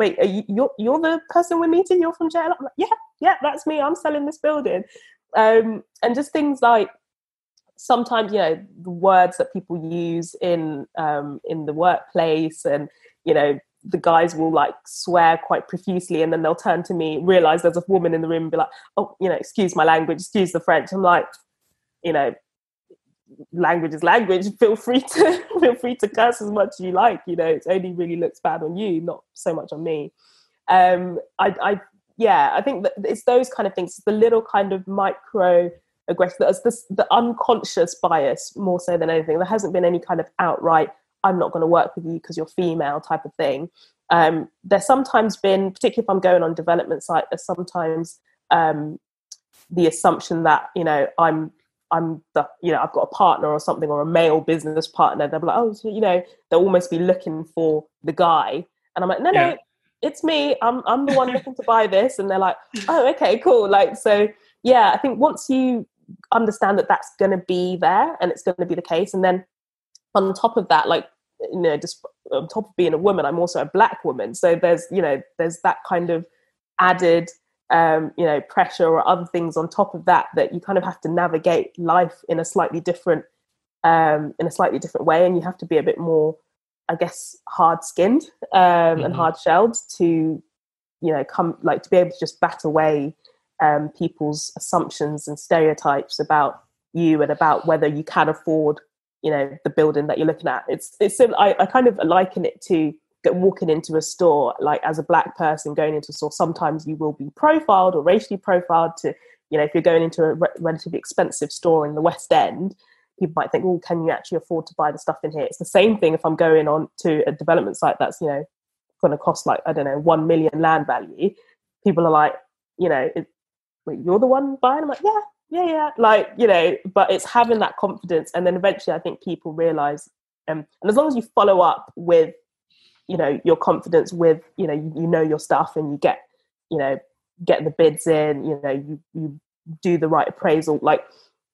[SPEAKER 2] wait are you you're, you're the person we're meeting? You're from JLL i'm like yeah yeah that's me. I'm selling this building. Um, and just things like sometimes you know the words that people use in um, in the workplace and you know the guys will like swear quite profusely and then they'll turn to me realize there's a woman in the room and be like oh you know excuse my language excuse the french. I'm like you know language is language feel free to feel free to curse as much as you like you know it only really looks bad on you not so much on me um i i yeah i think that it's those kind of things the little kind of micro aggression that's the, the unconscious bias more so than anything there hasn't been any kind of outright I'm not going to work with you because you're female type of thing. Um, there's sometimes been, particularly if I'm going on development site, there's sometimes um, the assumption that you know I'm I'm the you know I've got a partner or something or a male business partner. They'll be like, oh, so, you know, they'll almost be looking for the guy, and I'm like, no, yeah. no, it's me. I'm I'm the one looking to buy this, and they're like, oh, okay, cool. Like so, yeah. I think once you understand that that's going to be there and it's going to be the case, and then on top of that, like you know, just on top of being a woman, I'm also a black woman. So there's you know there's that kind of added um, you know pressure or other things on top of that that you kind of have to navigate life in a slightly different um, in a slightly different way, and you have to be a bit more, I guess, hard skinned um, mm-hmm. and hard shelled to you know come like to be able to just bat away um, people's assumptions and stereotypes about you and about whether you can afford you know the building that you're looking at it's it's I, I kind of liken it to walking into a store like as a black person going into a store sometimes you will be profiled or racially profiled to you know if you're going into a re- relatively expensive store in the west end people might think oh can you actually afford to buy the stuff in here? It's the same thing if i'm going on to a development site that's you know going to cost like i don't know 1 million land value. People are like you know wait you're the one buying? I'm like yeah yeah, yeah, like you know, but it's having that confidence, and then eventually, I think people realize, um, and as long as you follow up with, you know, your confidence with, you know, you, you know your stuff, and you get, you know, get the bids in, you know, you you do the right appraisal, like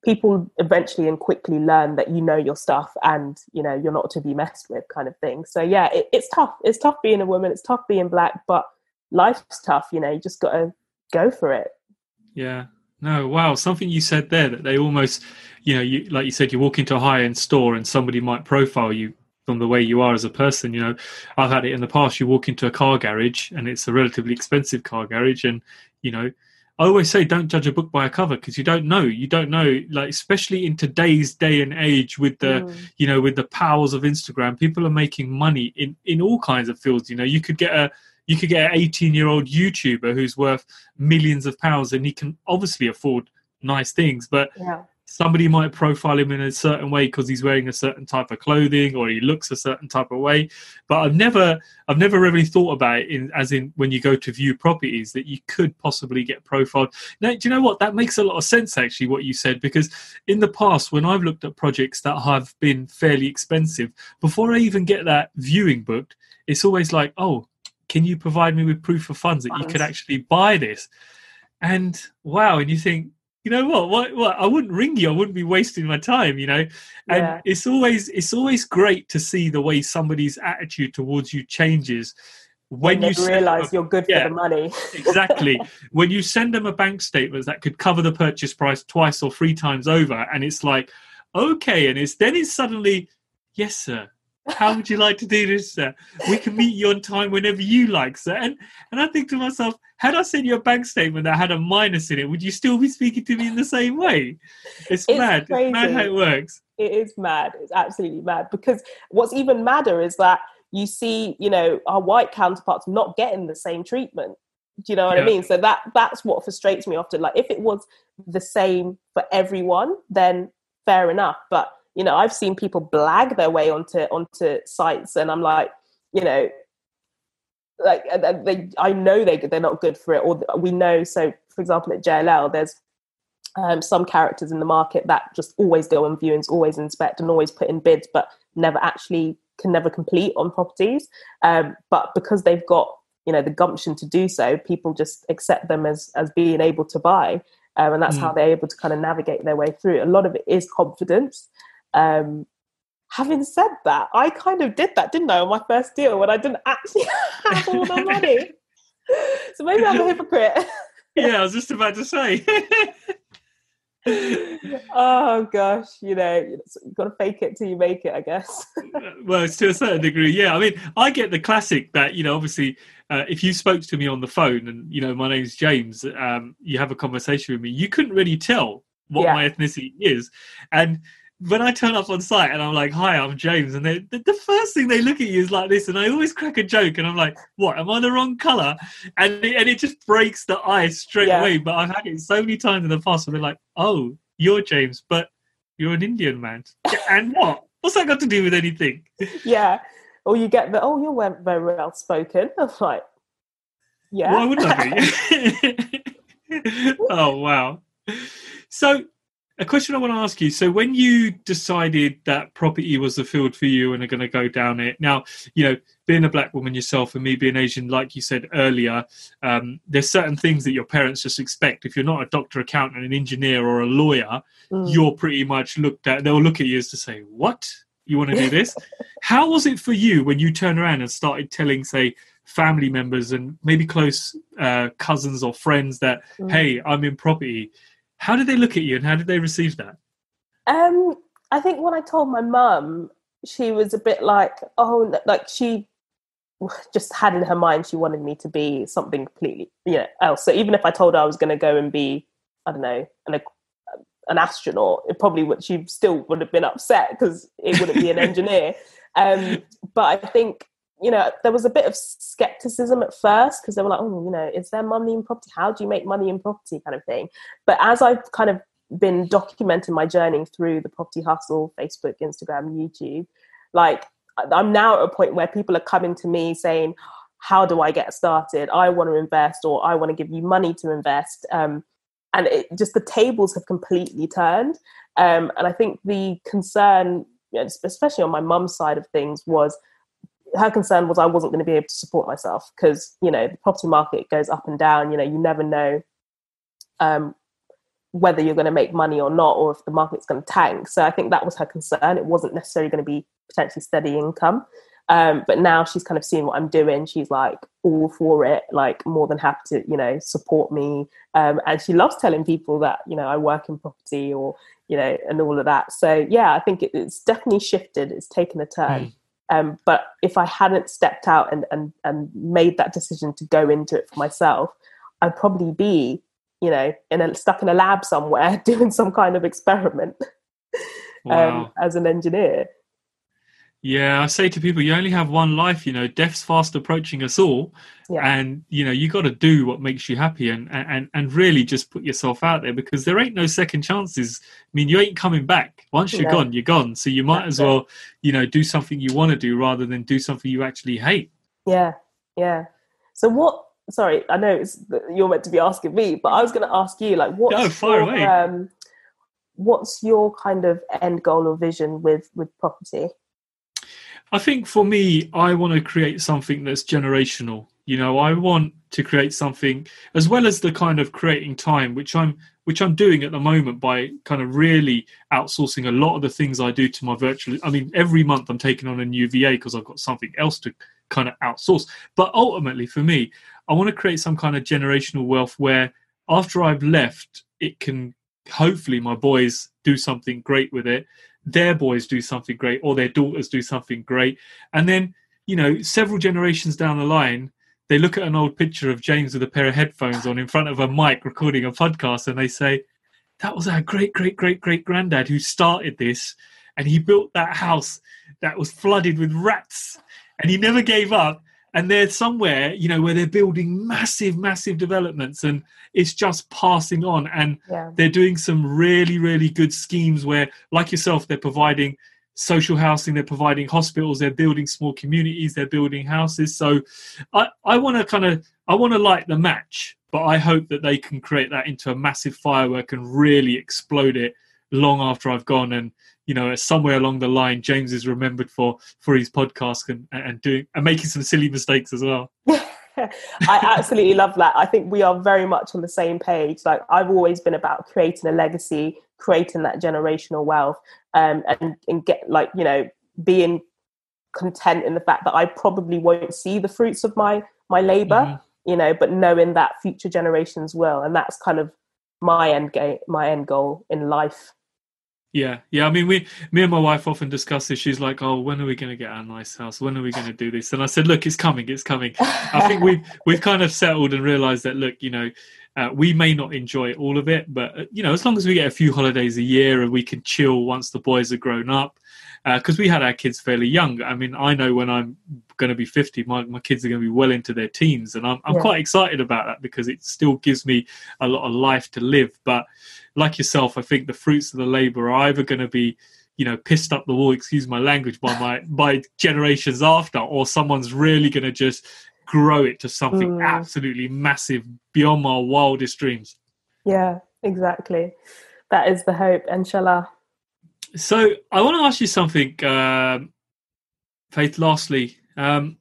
[SPEAKER 2] people eventually and quickly learn that you know your stuff and you know you're not to be messed with kind of thing. So yeah it, it's tough. It's tough being a woman. It's tough being black but life's tough you know you just got to go for it.
[SPEAKER 1] Yeah. No, wow, something you said there that they almost, you know, you like you said, you walk into a high end store and somebody might profile you from the way you are as a person. You know, I've had it in the past. You walk into a car garage and it's a relatively expensive car garage, and you know, I always say don't judge a book by a cover because you don't know. You don't know, like especially in today's day and age with the, mm. you know, with the powers of Instagram, people are making money in in all kinds of fields. You know, you could get a you could get an 18 year old YouTuber who's worth millions of pounds and he can obviously afford nice things, but yeah. Somebody might profile him in a certain way because he's wearing a certain type of clothing or he looks a certain type of way. But I've never, I've never really thought about it in, as in when you go to view properties that you could possibly get profiled. Now, do you know what? That makes a lot of sense actually, what you said, because in the past, when I've looked at projects that have been fairly expensive, before I even get that viewing booked, it's always like, oh, can you provide me with proof of funds that you could actually buy this? And wow, and you think, you know what, what, what? I wouldn't ring you. I wouldn't be wasting my time, you know. And yeah. it's always, it's always great to see the way somebody's attitude towards you changes
[SPEAKER 2] when, when you realize you're good yeah, for the money.
[SPEAKER 1] exactly. When you send them a bank statement that could cover the purchase price twice or three times over, and it's like, okay, and it's then it's suddenly, yes, sir, how would you like to do this, sir? We can meet you on time whenever you like, sir. And and I think to myself, had I sent you a bank statement that had a minus in it, would you still be speaking to me in the same way? It's, it's mad. Crazy. It's mad how it works.
[SPEAKER 2] It is mad. It's absolutely mad. Because what's even madder is that you see, you know, our white counterparts not getting the same treatment. Do you know what
[SPEAKER 1] Yeah.
[SPEAKER 2] I mean? So that that's what frustrates me often. Like if it was the same for everyone, then fair enough. But you know, I've seen people blag their way onto onto sites, and I'm like, you know, like they, I know they they're not good for it, or we know. So, for example, at JLL, there's um, some characters in the market that just always go on viewings, always inspect, and always put in bids, but never actually can never complete on properties. Um, but because they've got you know the gumption to do so, people just accept them as as being able to buy, um, and that's
[SPEAKER 1] Mm.
[SPEAKER 2] how they're able to kind of navigate their way through. A lot of it is confidence. Um, having said that, I kind of did that, didn't I, on my first deal when I didn't actually have all the money. so maybe I'm a hypocrite.
[SPEAKER 1] yeah, I was just about to say.
[SPEAKER 2] oh gosh, you know, you've got to fake it till you make it, I guess.
[SPEAKER 1] well, it's to a certain degree, yeah. I mean, I get the classic that you know, obviously, uh, if you spoke to me on the phone and you know my name's James, um, you have a conversation with me, you couldn't really tell what
[SPEAKER 2] Yeah.
[SPEAKER 1] my ethnicity is, and when I turn up on site and I'm like, "Hi, I'm James," and they, the, the first thing they look at you is like this, and I always crack a joke, and I'm like, "What? Am I the wrong color?" And it, and it just breaks the ice straight
[SPEAKER 2] Yeah.
[SPEAKER 1] away. But I've had it so many times in the past where they're like, "Oh, you're James, but you're an Indian man," and what? What's that got to do with anything?
[SPEAKER 2] yeah. Or you get the, oh, you're very well spoken. I'm like, yeah.
[SPEAKER 1] Why wouldn't I be? oh wow. So a question I want to ask you. So when you decided that property was the field for you and are going to go down it, now, you know, being a black woman yourself and me being Asian, like you said earlier, um, there's certain things that your parents just expect. If you're not a doctor, accountant, an engineer or a lawyer,
[SPEAKER 2] Mm.
[SPEAKER 1] you're pretty much looked at, they'll look at you as to say, what? You want to do this? How was it for you when you turned around and started telling, say, family members and maybe close uh, cousins or friends that,
[SPEAKER 2] Mm.
[SPEAKER 1] hey, I'm in property? How did they look at you and how did they receive that?
[SPEAKER 2] Um, I think when I told my mum, she was a bit like, oh, like she just had in her mind she wanted me to be something completely, you know, else. So even if I told her I was going to go and be, I don't know, an an astronaut, it probably would. She still would have been upset because it wouldn't be an engineer. Um, but I think you know there was a bit of skepticism at first because they were like, oh, you know, is there money in property? How do you make money in property, kind of thing. But as I've kind of been documenting my journey through the property hustle, Facebook, Instagram, YouTube, like I'm now at a point where people are coming to me saying, "How do I get started? I want to invest, or I want to give you money to invest." Um, and it just the tables have completely turned. Um, and I think the concern, especially on my mum's side of things, was her concern was I wasn't going to be able to support myself because you know the property market goes up and down. You know, you never know um, whether you're going to make money or not, or if the market's going to tank. So I think that was her concern. It wasn't necessarily going to be potentially steady income. Um, but now she's kind of seen what I'm doing. She's like all for it, like more than happy to, you know, support me. Um, and she loves telling people that, you know, I work in property or, you know, and all of that. So yeah, I think it, it's definitely shifted. It's taken a turn. Um, but if I hadn't stepped out and, and, and made that decision to go into it for myself, I'd probably be, you know, in a, stuck in a lab somewhere doing some kind of experiment
[SPEAKER 1] Wow.
[SPEAKER 2] um, as an engineer.
[SPEAKER 1] Yeah, I say to people, you only have one life. You know, death's fast approaching us all,
[SPEAKER 2] Yeah.
[SPEAKER 1] and you know you got to do what makes you happy, and and and really just put yourself out there because there ain't no second chances. I mean, you ain't coming back. Once you're
[SPEAKER 2] No.
[SPEAKER 1] gone, you're gone. So you might
[SPEAKER 2] That's
[SPEAKER 1] as
[SPEAKER 2] it.
[SPEAKER 1] well, you know, do something you want to do rather than do something you actually hate.
[SPEAKER 2] Yeah, yeah. So what? Sorry, I know it's, you're meant to be asking me, but I was going to ask you, like, what's
[SPEAKER 1] No,
[SPEAKER 2] your,
[SPEAKER 1] away.
[SPEAKER 2] um, what's your kind of end goal or vision with with property?
[SPEAKER 1] I think for me, I want to create something that's generational. You know, I want to create something as well as the kind of creating time, which I'm which I'm doing at the moment by kind of really outsourcing a lot of the things I do to my virtual. I mean, every month I'm taking on a new VA because I've got something else to kind of outsource. But ultimately, for me, I want to create some kind of generational wealth where after I've left, it can hopefully my boys do something great with it their boys do something great or their daughters do something great. And then you know several generations down the line they look at an old picture of james with a pair of headphones on in front of a mic recording a podcast and they say that was our great great great great granddad who started this and he built that house that was flooded with rats and he never gave up and they're somewhere you know where they're building massive massive developments and it's just passing on and
[SPEAKER 2] Yeah.
[SPEAKER 1] they're doing some really really good schemes where like yourself they're providing social housing they're providing hospitals they're building small communities they're building houses so i i want to kind of i want to light the match but i hope that they can create that into a massive firework and really explode it long after i've gone and you know somewhere along the line james is remembered for for his podcast and and doing and making some silly mistakes as well
[SPEAKER 2] I absolutely love that. I think we are very much on the same page. Like I've always been about creating a legacy, creating that generational wealth, um, and and get like you know being content in the fact that I probably won't see the fruits of my my labor,
[SPEAKER 1] Mhm.
[SPEAKER 2] you know, but knowing that future generations will, and that's kind of my end game, my end goal in life.
[SPEAKER 1] Yeah, yeah. I mean, we, me and my wife often discuss this. She's like, "Oh, when are we going to get our nice house? When are we going to do this?" And I said, "Look, it's coming. It's coming." I think we've we've kind of settled and realised that look, you know, uh, we may not enjoy all of it, but uh, you know, as long as we get a few holidays a year and we can chill once the boys are grown up, because we had our kids fairly young. I mean, I know when I'm going to be 50, my, my kids are going to be well into their teens, and I'm I'm
[SPEAKER 2] Yeah.
[SPEAKER 1] quite excited about that because it still gives me a lot of life to live. But like yourself, I think the fruits of the labour are either going to be you know pissed up the wall excuse my language by my by generations after or someone's really going to just grow it to something
[SPEAKER 2] Mm.
[SPEAKER 1] absolutely massive beyond my wildest dreams
[SPEAKER 2] Yeah, exactly. That is the hope, inshallah.
[SPEAKER 1] so i want to ask you something um, faith lastly um,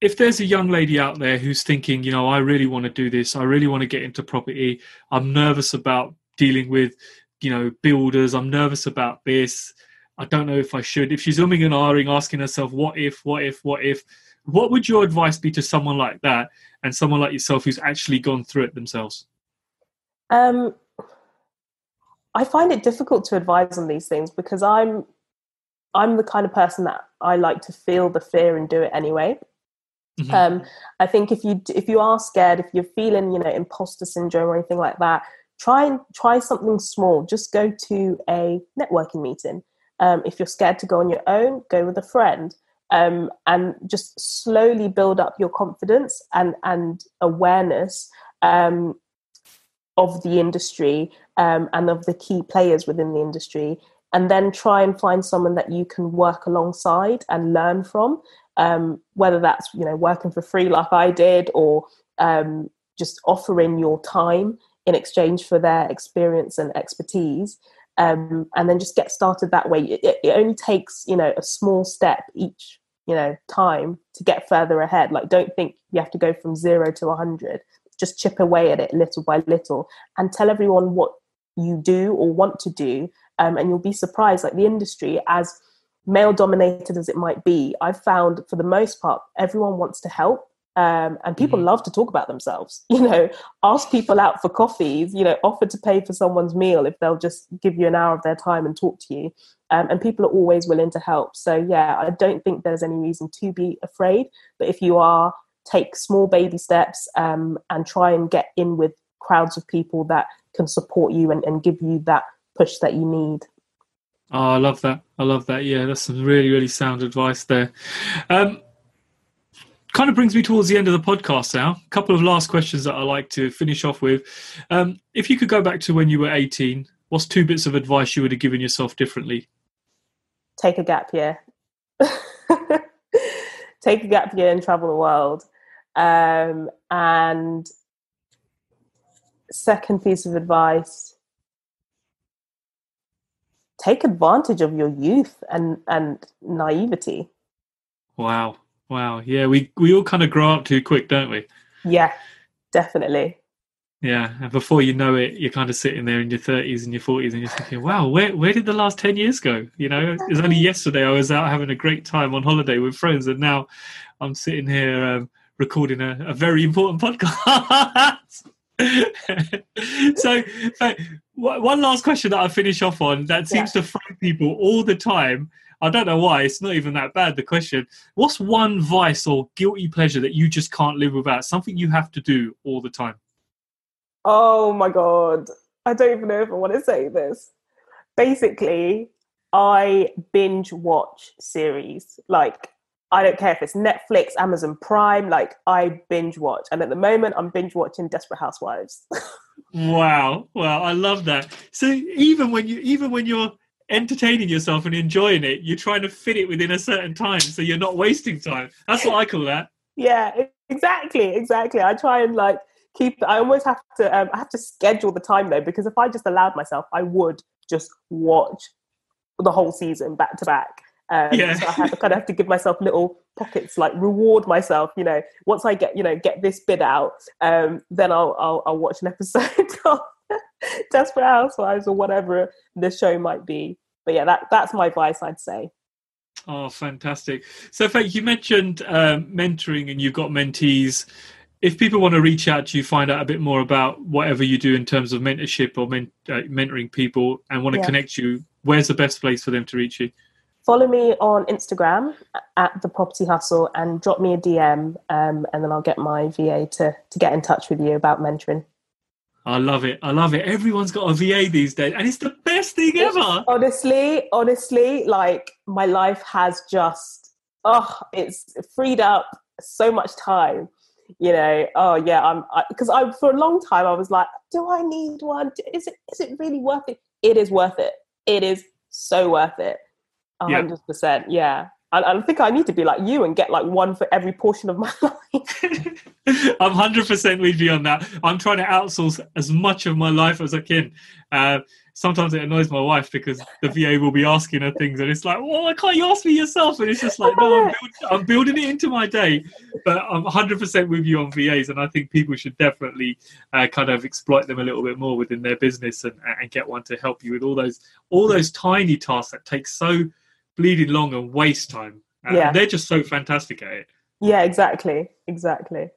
[SPEAKER 1] if there's a young lady out there who's thinking you know i really want to do this i really want to get into property i'm nervous about dealing with you know builders. I'm nervous about this. I don't know if i should. If she's umming and ahhing asking herself what if what if what if? What would your advice be to someone like that and someone like yourself who's actually gone through it themselves?
[SPEAKER 2] Um, I find it difficult to advise on these things because I'm I'm the kind of person that I like to feel the fear and do it anyway.
[SPEAKER 1] Mhm.
[SPEAKER 2] Um, I think if you if you are scared, if you're feeling you know imposter syndrome or anything like that, try and try something small. Just go to a networking meeting. Um, if you're scared to go on your own, go with a friend. Um, and just slowly build up your confidence and and awareness um, of the industry um, and of the key players within the industry, and then try and find someone that you can work alongside and learn from. Um, whether that's you know working for free like I did, or um, just offering your time in exchange for their experience and expertise, um, and then just get started that way. It, it only takes you know a small step each you know time to get further ahead. Like don't think you have to go from zero to a hundred. Just chip away at it little by little, and tell everyone what you do or want to do, um, and you'll be surprised. Like the industry, as male dominated as it might be, I've found for the most part everyone wants to help. Um, and people
[SPEAKER 1] Mhm.
[SPEAKER 2] love to talk about themselves. You know, ask people out for coffees. You know, offer to pay for someone's meal if they'll just give you an hour of their time and talk to you. Um, and people are always willing to help. So yeah, I don't think there's any reason to be afraid. But if you are, take small baby steps um, and try and get in with crowds of people that can support you and, and give you that push that you need.
[SPEAKER 1] Oh, I love that. I love that. Yeah, that's some really, really sound advice there. Um, kind of brings me towards the end of the podcast now. A couple of last questions that I like to finish off with. Um, if you could go back to when you were 18, what's two bits of advice you would have given yourself differently?
[SPEAKER 2] Take a gap year. take a gap year and travel the world. Um, and second piece of advice take advantage of your youth and, and naivety.
[SPEAKER 1] Wow. Wow. Yeah, we, we all kind of grow up too quick, don't we?
[SPEAKER 2] Yeah, definitely.
[SPEAKER 1] Yeah, and before you know it, you're kind of sitting there in your 30s and your 40s, and you're thinking, "Wow, where where did the last 10 years go?" You know, it was only yesterday I was out having a great time on holiday with friends, and now I'm sitting here um, recording a, a very important podcast. so, uh, one last question that I finish off on that seems to throw people all the time. I don't know why. It's not even that bad. The question: What's one vice or guilty pleasure that you just can't live without? Something you have to do all the time.
[SPEAKER 2] Oh my god. I don't even know if I want to say this. Basically, I binge watch series. Like I don't care if it's Netflix, Amazon Prime, like I binge watch. And at the moment, I'm binge watching Desperate Housewives.
[SPEAKER 1] wow. Wow. I love that. So even when you, even when you're entertaining yourself and enjoying it, you're trying to fit it within a certain time so you're not wasting time. That's what I call that.
[SPEAKER 2] yeah, exactly. Exactly. I try and like keep, I almost have to, um, I have to schedule the time though, because if I just allowed myself, I would just watch the whole season back to back. Um, yeah. so I have to kind of have to give myself little pockets, like reward myself. You know, once I get you know get this bit out, um, then I'll, I'll, I'll watch an episode of Desperate Housewives or whatever the show might be. But yeah, that that's my advice. I'd say.
[SPEAKER 1] Oh, fantastic! So, Faith, you mentioned um, mentoring, and you've got mentees. If people want to reach out to you, find out a bit more about whatever you do in terms of mentorship or men- uh, mentoring people, and want to yeah. connect you, where's the best place for them to reach you?
[SPEAKER 2] follow me on Instagram at the Property Hustle and drop me a DM, um, and then I'll get my VA to to get in touch with you about mentoring.
[SPEAKER 1] I love it. I love it. Everyone's got a VA these days, and it's the best thing ever.
[SPEAKER 2] Honestly, honestly, like my life has just oh, it's freed up so much time. You know, oh yeah, I'm because I, I for a long time I was like, do I need one? Is it is it really worth it? It is worth it. It is so worth it hundred percent. Yeah. I, I think I need to be like you and get like one for every portion of my life.
[SPEAKER 1] I'm hundred percent with you on that. I'm trying to outsource as much of my life as I can. Uh, sometimes it annoys my wife because the VA will be asking her things, and it's like, "Well, why can't you ask me yourself?" And it's just like, "No, I'm, build, I'm building it into my day." But I'm 100 percent with you on VAs, and I think people should definitely uh, kind of exploit them a little bit more within their business and, and get one to help you with all those all those tiny tasks that take so bleeding long and waste time. Uh, yeah. They're just so fantastic at it.
[SPEAKER 2] Yeah, exactly. Exactly.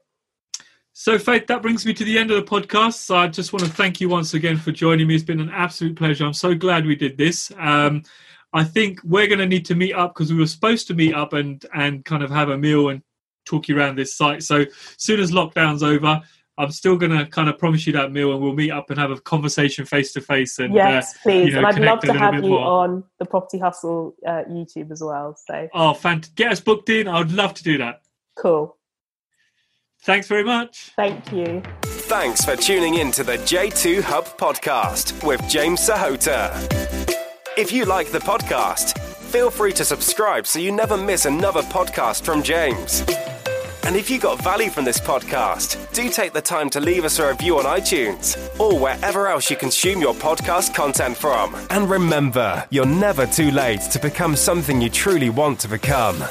[SPEAKER 1] So, Faith, that brings me to the end of the podcast. So I just want to thank you once again for joining me. It's been an absolute pleasure. I'm so glad we did this. Um, I think we're going to need to meet up because we were supposed to meet up and and kind of have a meal and talk you around this site. So, soon as lockdown's over, I'm still going to kind of promise you that meal, and we'll meet up and have a conversation face to face. And
[SPEAKER 2] yes, uh, please. You know, and I'd love to have you more. on the Property Hustle uh, YouTube as well. So
[SPEAKER 1] oh, fantastic! Get us booked in. I would love to do that.
[SPEAKER 2] Cool.
[SPEAKER 1] Thanks very much.
[SPEAKER 2] Thank you.
[SPEAKER 3] Thanks for tuning in to the J2 Hub podcast with James Sahota. If you like the podcast, feel free to subscribe so you never miss another podcast from James. And if you got value from this podcast, do take the time to leave us a review on iTunes or wherever else you consume your podcast content from. And remember, you're never too late to become something you truly want to become.